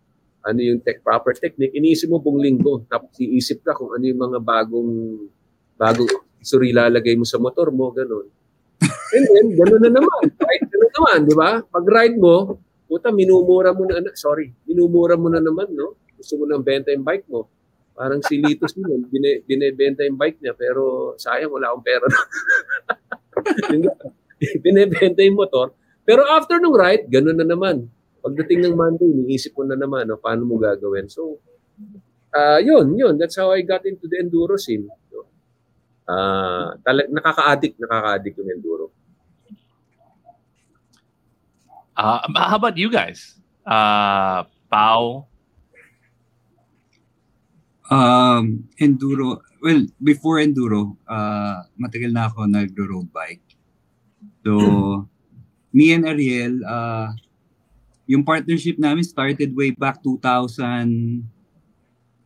ano yung tech, proper technique, iniisip mo buong linggo. Tapos iisip ka kung ano yung mga bagong bagong accessory lalagay mo sa motor mo, ganun. And then, ganun na naman. Right? Ganun naman, di ba? Pag ride mo, puta, minumura mo na, ano, sorry, minumura mo na naman, no? Gusto mo nang benta yung bike mo. Parang si Litos nun, bine, binebenta yung bike niya, pero sayang, wala akong pera. binebenta yung motor. Pero after nung ride, ganun na naman. Pagdating ng Monday, iniisip ko na naman, no, paano mo gagawin. So, ah yun, yun. That's how I got into the enduro scene. No? Ah, talag nakaka-addict, nakaka-addict yung enduro. Uh, how about you guys? Uh, Pau, Um, enduro, well, before enduro, uh, matagal na ako nagro-road bike. So, me and Ariel, uh, yung partnership namin started way back 2000,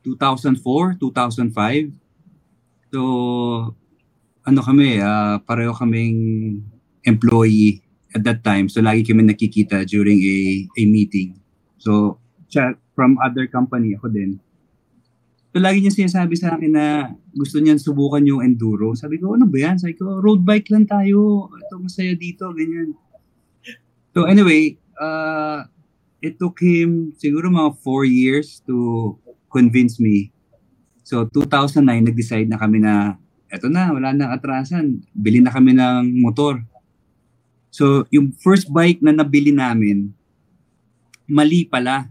2004, 2005. So, ano kami, uh, pareho kaming employee at that time. So, lagi kami nakikita during a, a meeting. So, siya, from other company, ako din. So, lagi niya sinasabi sa akin na gusto niyan subukan yung enduro. Sabi ko, ano ba yan? Sabi ko, road bike lang tayo. Ito, masaya dito, ganyan. So, anyway, uh, it took him siguro mga four years to convince me. So, 2009, nag-decide na kami na, eto na, wala nang atrasan. Bili na kami ng motor. So, yung first bike na nabili namin, mali pala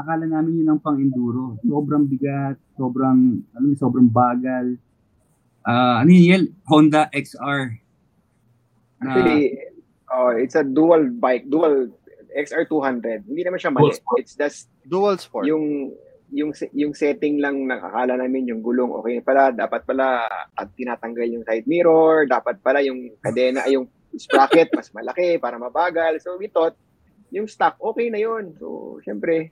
akala namin yun ang pang-enduro. Sobrang bigat, sobrang, ano sobrang bagal. Ah, ano yun, Yel? Honda XR. Actually, oh, it's a dual bike, dual XR200. Hindi naman siya mali. It's just Dual sport. yung yung yung setting lang nakakala namin yung gulong okay pala dapat pala at tinatanggal yung side mirror dapat pala yung kadena ay yung sprocket mas malaki para mabagal so we thought yung stock okay na yun so syempre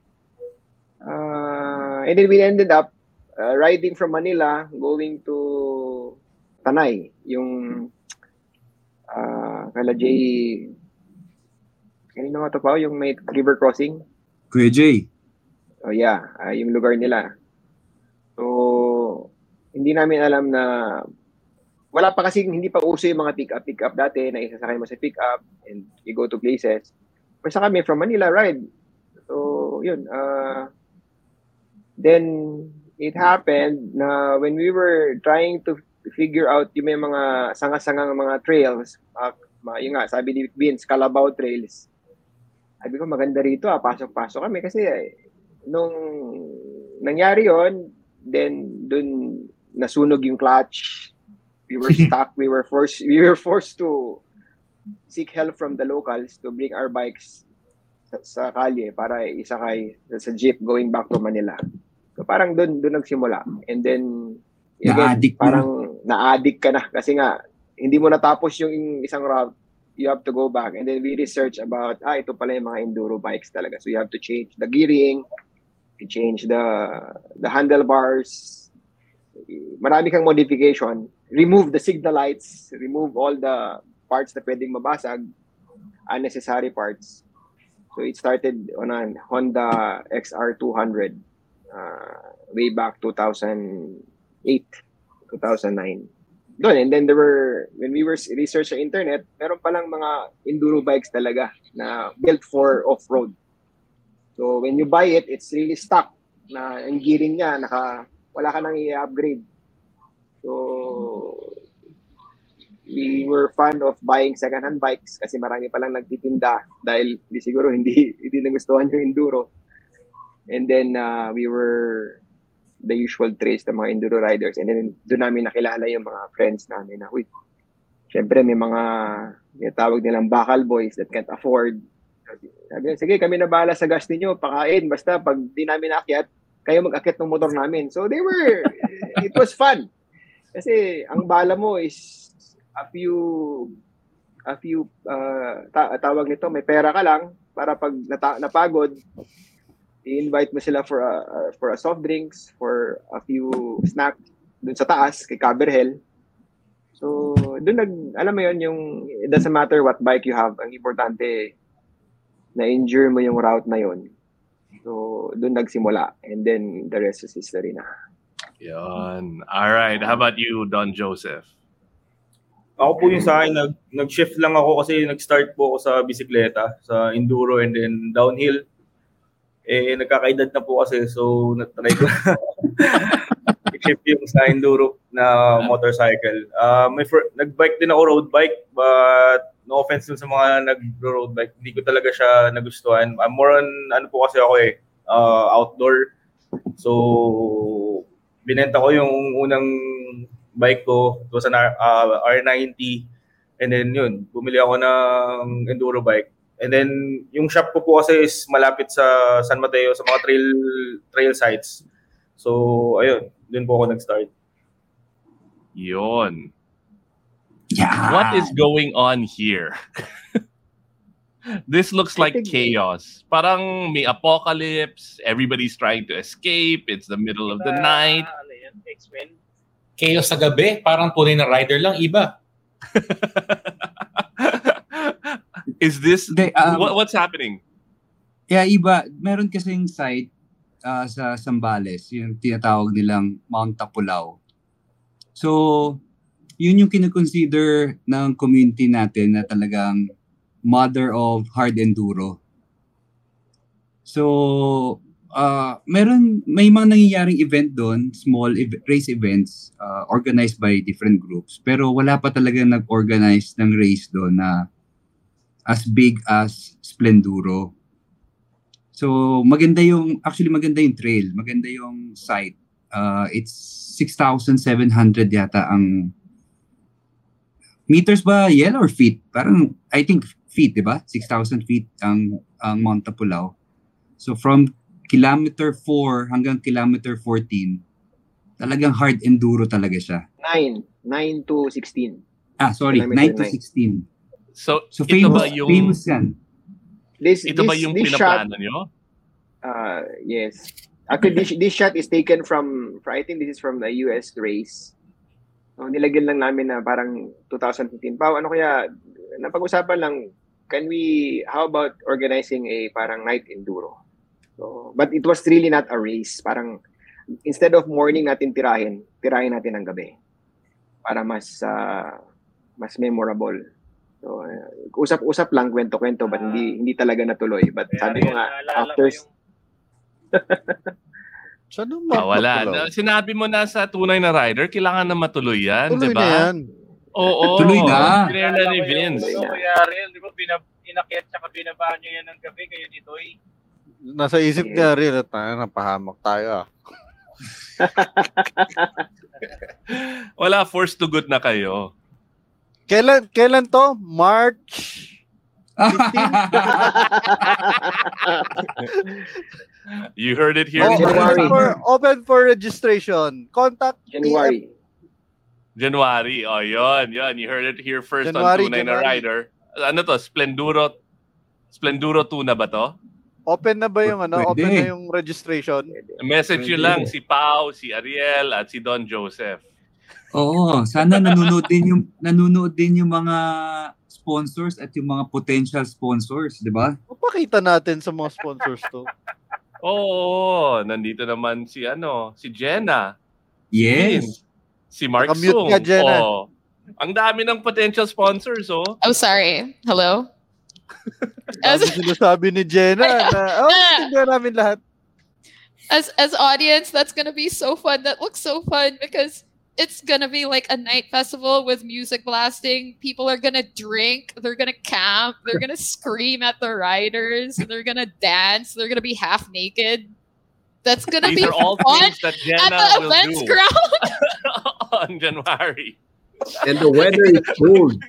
uh, and then we ended up uh, riding from Manila going to Tanay yung uh, kala Jay kanino nga to pa yung may river crossing Kuya Jay. Oh yeah, ah, yung lugar nila. So, hindi namin alam na wala pa kasi hindi pa uso yung mga pick-up pick-up dati na isasakay mo sa pick-up and you go to places. Basta kami from Manila ride. So, yun. Uh, then, it happened na when we were trying to figure out yung may mga sanga-sangang mga trails, uh, yung nga, sabi ni Vince, Calabao Trails. Sabi ko, maganda rito ah, pasok-pasok kami kasi eh, nung nangyari yon then dun nasunog yung clutch, we were stuck. we were forced. We were forced to seek help from the locals to bring our bikes sa, sa kalye para isakay sa jeep going back to Manila. So parang doon doon nagsimula. And then again, Na-addict parang na-addict ka na kasi nga hindi mo natapos yung isang route you have to go back. And then we research about ah ito pala yung mga enduro bikes talaga. So you have to change the gearing you change the the handlebars. Marami kang modification. Remove the signal lights remove all the parts na pwedeng mabasag unnecessary parts. So it started on a Honda XR 200 uh, way back 2008 2009 doon. And then there were, when we were research sa internet, meron palang mga enduro bikes talaga na built for off-road. So when you buy it, it's really stock na ang gearing niya, naka, wala ka nang i-upgrade. So we were fond of buying second-hand bikes kasi marami palang nagtitinda dahil di siguro hindi hindi nagustuhan yung enduro. And then uh, we were the usual trails ng mga enduro riders. And then doon namin nakilala yung mga friends namin na, uy, syempre may mga may tawag nilang bakal boys that can't afford. Sabi, sige, kami na bahala sa gas ninyo, pakain, basta pag di namin akyat, kayo mag-akyat ng motor namin. So they were, it was fun. Kasi ang bala mo is a few, a few, uh, ta- tawag nito, may pera ka lang para pag nata- napagod, i-invite mo sila for a uh, for a soft drinks, for a few snacks dun sa taas kay Caberhel. So, dun nag alam mo yon yung it doesn't matter what bike you have, ang importante na endure mo yung route na yon. So, dun nagsimula and then the rest is history na. Yon. All right. How about you, Don Joseph? Ako po yung sa akin, nag, nag-shift lang ako kasi nag-start po ako sa bisikleta, sa enduro and then downhill. Eh, nagkakaedad na po kasi, so natry ko i-shift yung sa enduro na motorcycle. Uh, may fir- nag-bike din ako road bike, but no offense sa mga nag-road bike, hindi ko talaga siya nagustuhan. I'm more on, ano po kasi ako eh, uh, outdoor. So, binenta ko yung unang bike ko. It was an R, uh, R90. And then yun, bumili ako ng enduro bike. And then yung shop ko po kasi is malapit sa San Mateo sa mga trail trail sites. So ayun, dun po ako nag-start. Yon. Yeah. What is going on here? this looks like chaos. Parang may apocalypse. Everybody's trying to escape. It's the middle of the night. Ano yan? X-Men? Chaos sa gabi, parang tunay na rider lang, iba. Is this Hindi, um, what, what's happening? Kaya iba, meron kasing site ah, sa Sambales, yung tinatawag nilang Mount Tapulao. So, yun yung kinoconsider ng community natin na talagang mother of hard enduro. So, ah, meron, may mga nangyayaring event doon, small ev- race events ah, organized by different groups. Pero wala pa talaga nag-organize ng race doon na as big as Splenduro. So, maganda yung, actually maganda yung trail, maganda yung site. Uh, it's 6,700 yata ang meters ba yan or feet? Parang, I think feet, di ba? 6,000 feet ang, ang Mount Tapulao. So, from kilometer 4 hanggang kilometer 14, talagang hard enduro talaga siya. 9, 9 to 16. Ah, sorry, 9 Kilometer to nine. 16. So, So, ito famous, ba yung famous yan. This, ito ba this- yung this shot, pinaplano nyo? Uh, yes. Actually, this, this shot is taken from, from, I think this is from the US race. So, nilagyan lang namin na parang 2015. Pao, ano kaya, napag-usapan lang, can we, how about organizing a parang night enduro? So, but it was really not a race. Parang, instead of morning natin tirahin, tirahin natin ng gabi para mas ah, mas memorable. So, uh, usap-usap lang, kwento-kwento, but hindi hindi talaga natuloy. But sabi ko nga, after... Sana Ah, wala. Na- Sinabi mo na sa tunay na rider, kailangan na matuloy yan, Tuloy di ba? na yan. Oo. Tuloy na. Clear na ni Vince. Ano kaya Ariel, di ba, binab inakyat tsaka binabaan nyo yan ng gabi kayo ni Toy? Nasa isip niya rin at tayo, napahamak tayo ah. Wala, forced to good na kayo. Kailan, kailan to? March 15? You heard it here. Oh, open, for, open for registration. Contact January. January. Oh, yon, yon. You heard it here first January, on Tunay na January. Rider. Ano to? Splenduro Splenduro 2 na ba to? Open na ba yung ano? Pwede. Open na yung registration? Message nyo lang si Pau, si Ariel, at si Don Joseph. Oo, sana nanonood din yung nanonood din yung mga sponsors at yung mga potential sponsors, di ba? Papakita natin sa mga sponsors to. Oo, nandito naman si ano, si Jenna. Yes. Si Mark Nakamute Sung. ka, Jenna. Oo. Ang dami ng potential sponsors, oh. Oh, sorry. Hello? As sinasabi ni Jenna na, oh, hindi namin lahat. as as audience, that's gonna be so fun. That looks so fun because it's gonna be like a night festival with music blasting. People are gonna drink. They're gonna camp. They're gonna scream at the riders. They're gonna dance. They're gonna be half naked. That's gonna These be all fun things that at the will events do. ground. on January. And the weather is cold.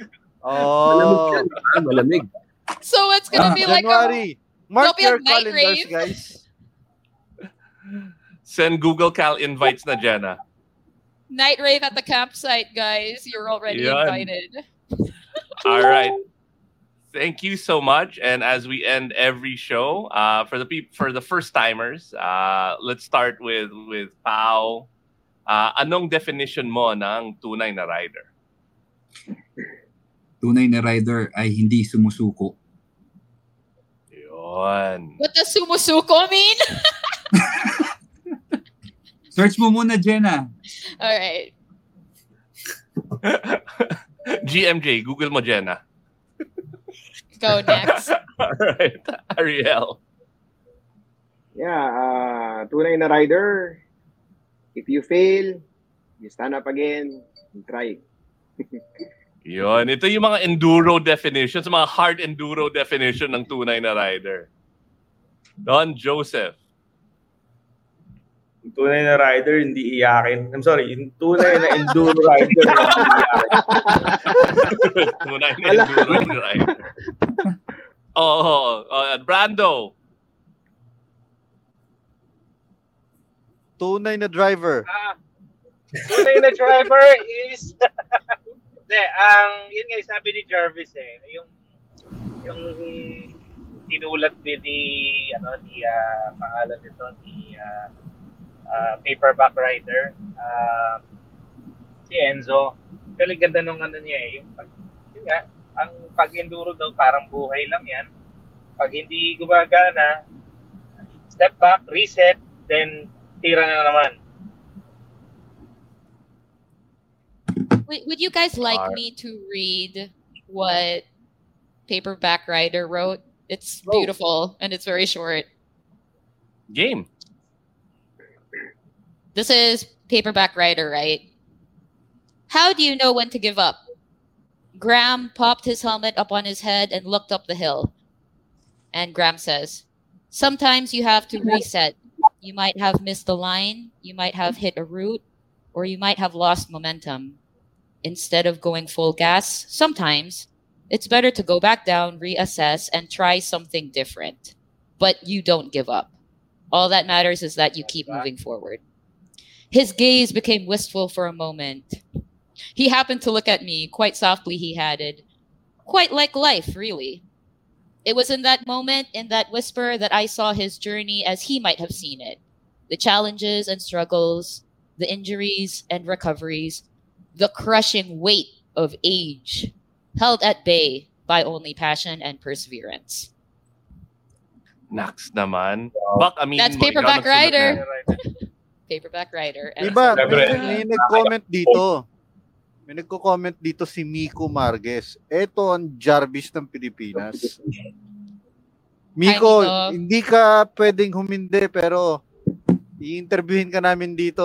Oh. Malamig yan, malamig. so it's gonna be like January. a Mark there'll be a your night calendars, rave. guys. Send Google Cal invites na Jenna. Night rave at the campsite, guys. You're already Yan. invited. All right. Thank you so much. And as we end every show, uh, for the peop- for the first timers, uh, let's start with with Pau. Uh, anong definition mo ng tunay na rider? Tunay na rider ay hindi sumusuko. Yun. What does sumusuko mean? Search mo muna, Jenna. All right. GMJ, Google mo Jenna. Go next. All right. Ariel. Yeah, uh, tunay na rider. If you fail, you stand up again and try. Yun. Ito yung mga enduro definitions, mga hard enduro definition ng tunay na rider. Don Joseph. Yung tunay na rider, hindi iyakin. I'm sorry, yung tunay na enduro rider, hindi iyakin. tunay na enduro rider. Oh, oh, Brando. Tunay na driver. Ah, tunay na driver is Hindi, ang yun nga sabi ni Jarvis eh, yung yung tinulat din ni ano ni ah, pangalan nito ni ah, ah, paperback writer ah, si Enzo. Pero ganda nung ano niya eh, yung pag, yun nga, ang pag-enduro daw parang buhay lang yan. Pag hindi gumagana, step back, reset, then tira na naman. Would, would you guys like Alright. me to read what Paperback Writer wrote? It's beautiful and it's very short. Game. This is Paperback writer, right? How do you know when to give up? Graham popped his helmet up on his head and looked up the hill. And Graham says, Sometimes you have to reset. You might have missed the line, you might have hit a root, or you might have lost momentum. Instead of going full gas, sometimes it's better to go back down, reassess, and try something different. But you don't give up. All that matters is that you keep moving forward. His gaze became wistful for a moment. He happened to look at me, quite softly, he added. Quite like life, really. It was in that moment, in that whisper, that I saw his journey as he might have seen it the challenges and struggles, the injuries and recoveries, the crushing weight of age, held at bay by only passion and perseverance. Nax naman. Bak, aminin That's Paperback nagsulat Rider. Paperback and Diba, so- may, may nag-comment dito. May nagko-comment dito si Miko Marquez. Ito ang Jarvis ng Pilipinas. Miko, Hi, Miko. hindi ka pwedeng humindi pero i-interviewin ka namin dito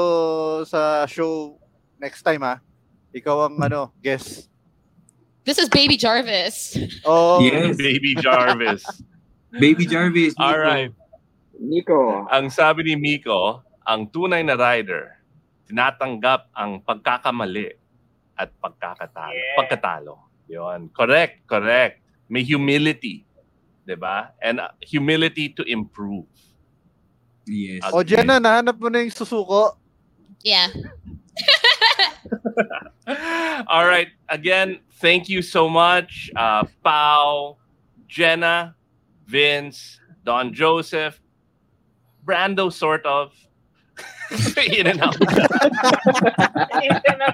sa show next time ha. Ikaw ang ano, guest. This is Baby Jarvis. Oh, Yes. Baby Jarvis. Baby Jarvis. All right. Nico. Ang sabi ni Miko, ang tunay na rider, tinatanggap ang pagkakamali at pagkakatalo. Yeah. Pagkatalo. Yun. Correct, correct. May humility. 'di ba? And uh, humility to improve. Yes. O Jenna, nahanap mo na yung susuko. Yeah. All right. Again, thank you so much, uh, Pau, Jenna, Vince, Don Joseph, Brando, sort of. In and out.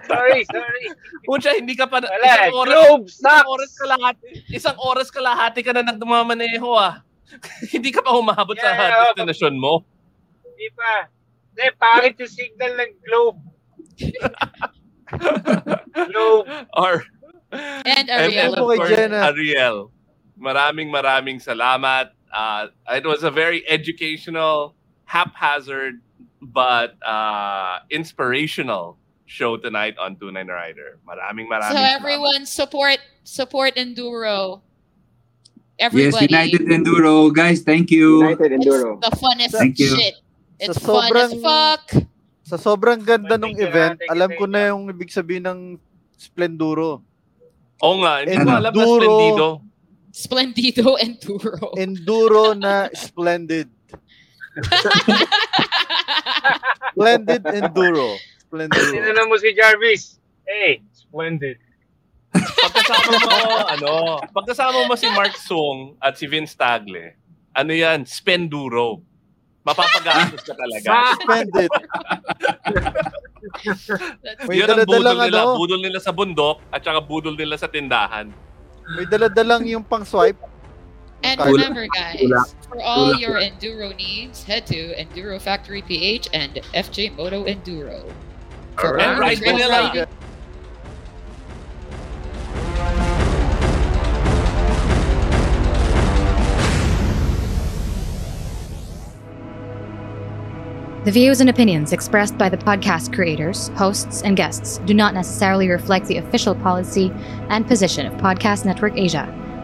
sorry, sorry. Pucha, hindi ka pa... Wala, isang oras, globe isang oras kalahati, isang oras kalahati ka na nagmamaneho ah. hindi ka pa humabot sa Yeah, destination mo. Hindi pa. Hindi, pangit yung signal ng globe. globe. Or, And and, Ariel. and of Ano kay course, Jenna? Ariel. Maraming maraming salamat. Uh, it was a very educational, haphazard, but uh, inspirational show tonight on Tunay na Rider. Maraming maraming So salamat. everyone support support Enduro. Yes, United Enduro. Guys, thank you. United Enduro. The funnest Thank you. shit. It's Sa fun as fuck. Sa sobrang ganda ng event, you, alam ko na yung ibig sabihin ng Splenduro. Oo nga, hindi ko Enduro. alam na splendido. Splendido Enduro. Enduro na splendid. Splendid Enduro. Splenduro. Tinanong mo si Jarvis. Hey, splendid. Pagkasama mo, ano, pagkasama mo si Mark Sung at si Vince Tagle, ano yan, spenduro. Mapapagastos ka talaga. Splendid. May Yun ang budol nila. ano, Budol nila sa bundok at saka budol nila sa tindahan. may daladalang yung pang swipe. And Tulak. remember, guys, Tulak. for all Tulak. your enduro needs, head to Enduro Factory PH and FJ Moto Enduro. For And all your ride trail vanilla. riding The views and opinions expressed by the podcast creators, hosts, and guests do not necessarily reflect the official policy and position of Podcast Network Asia,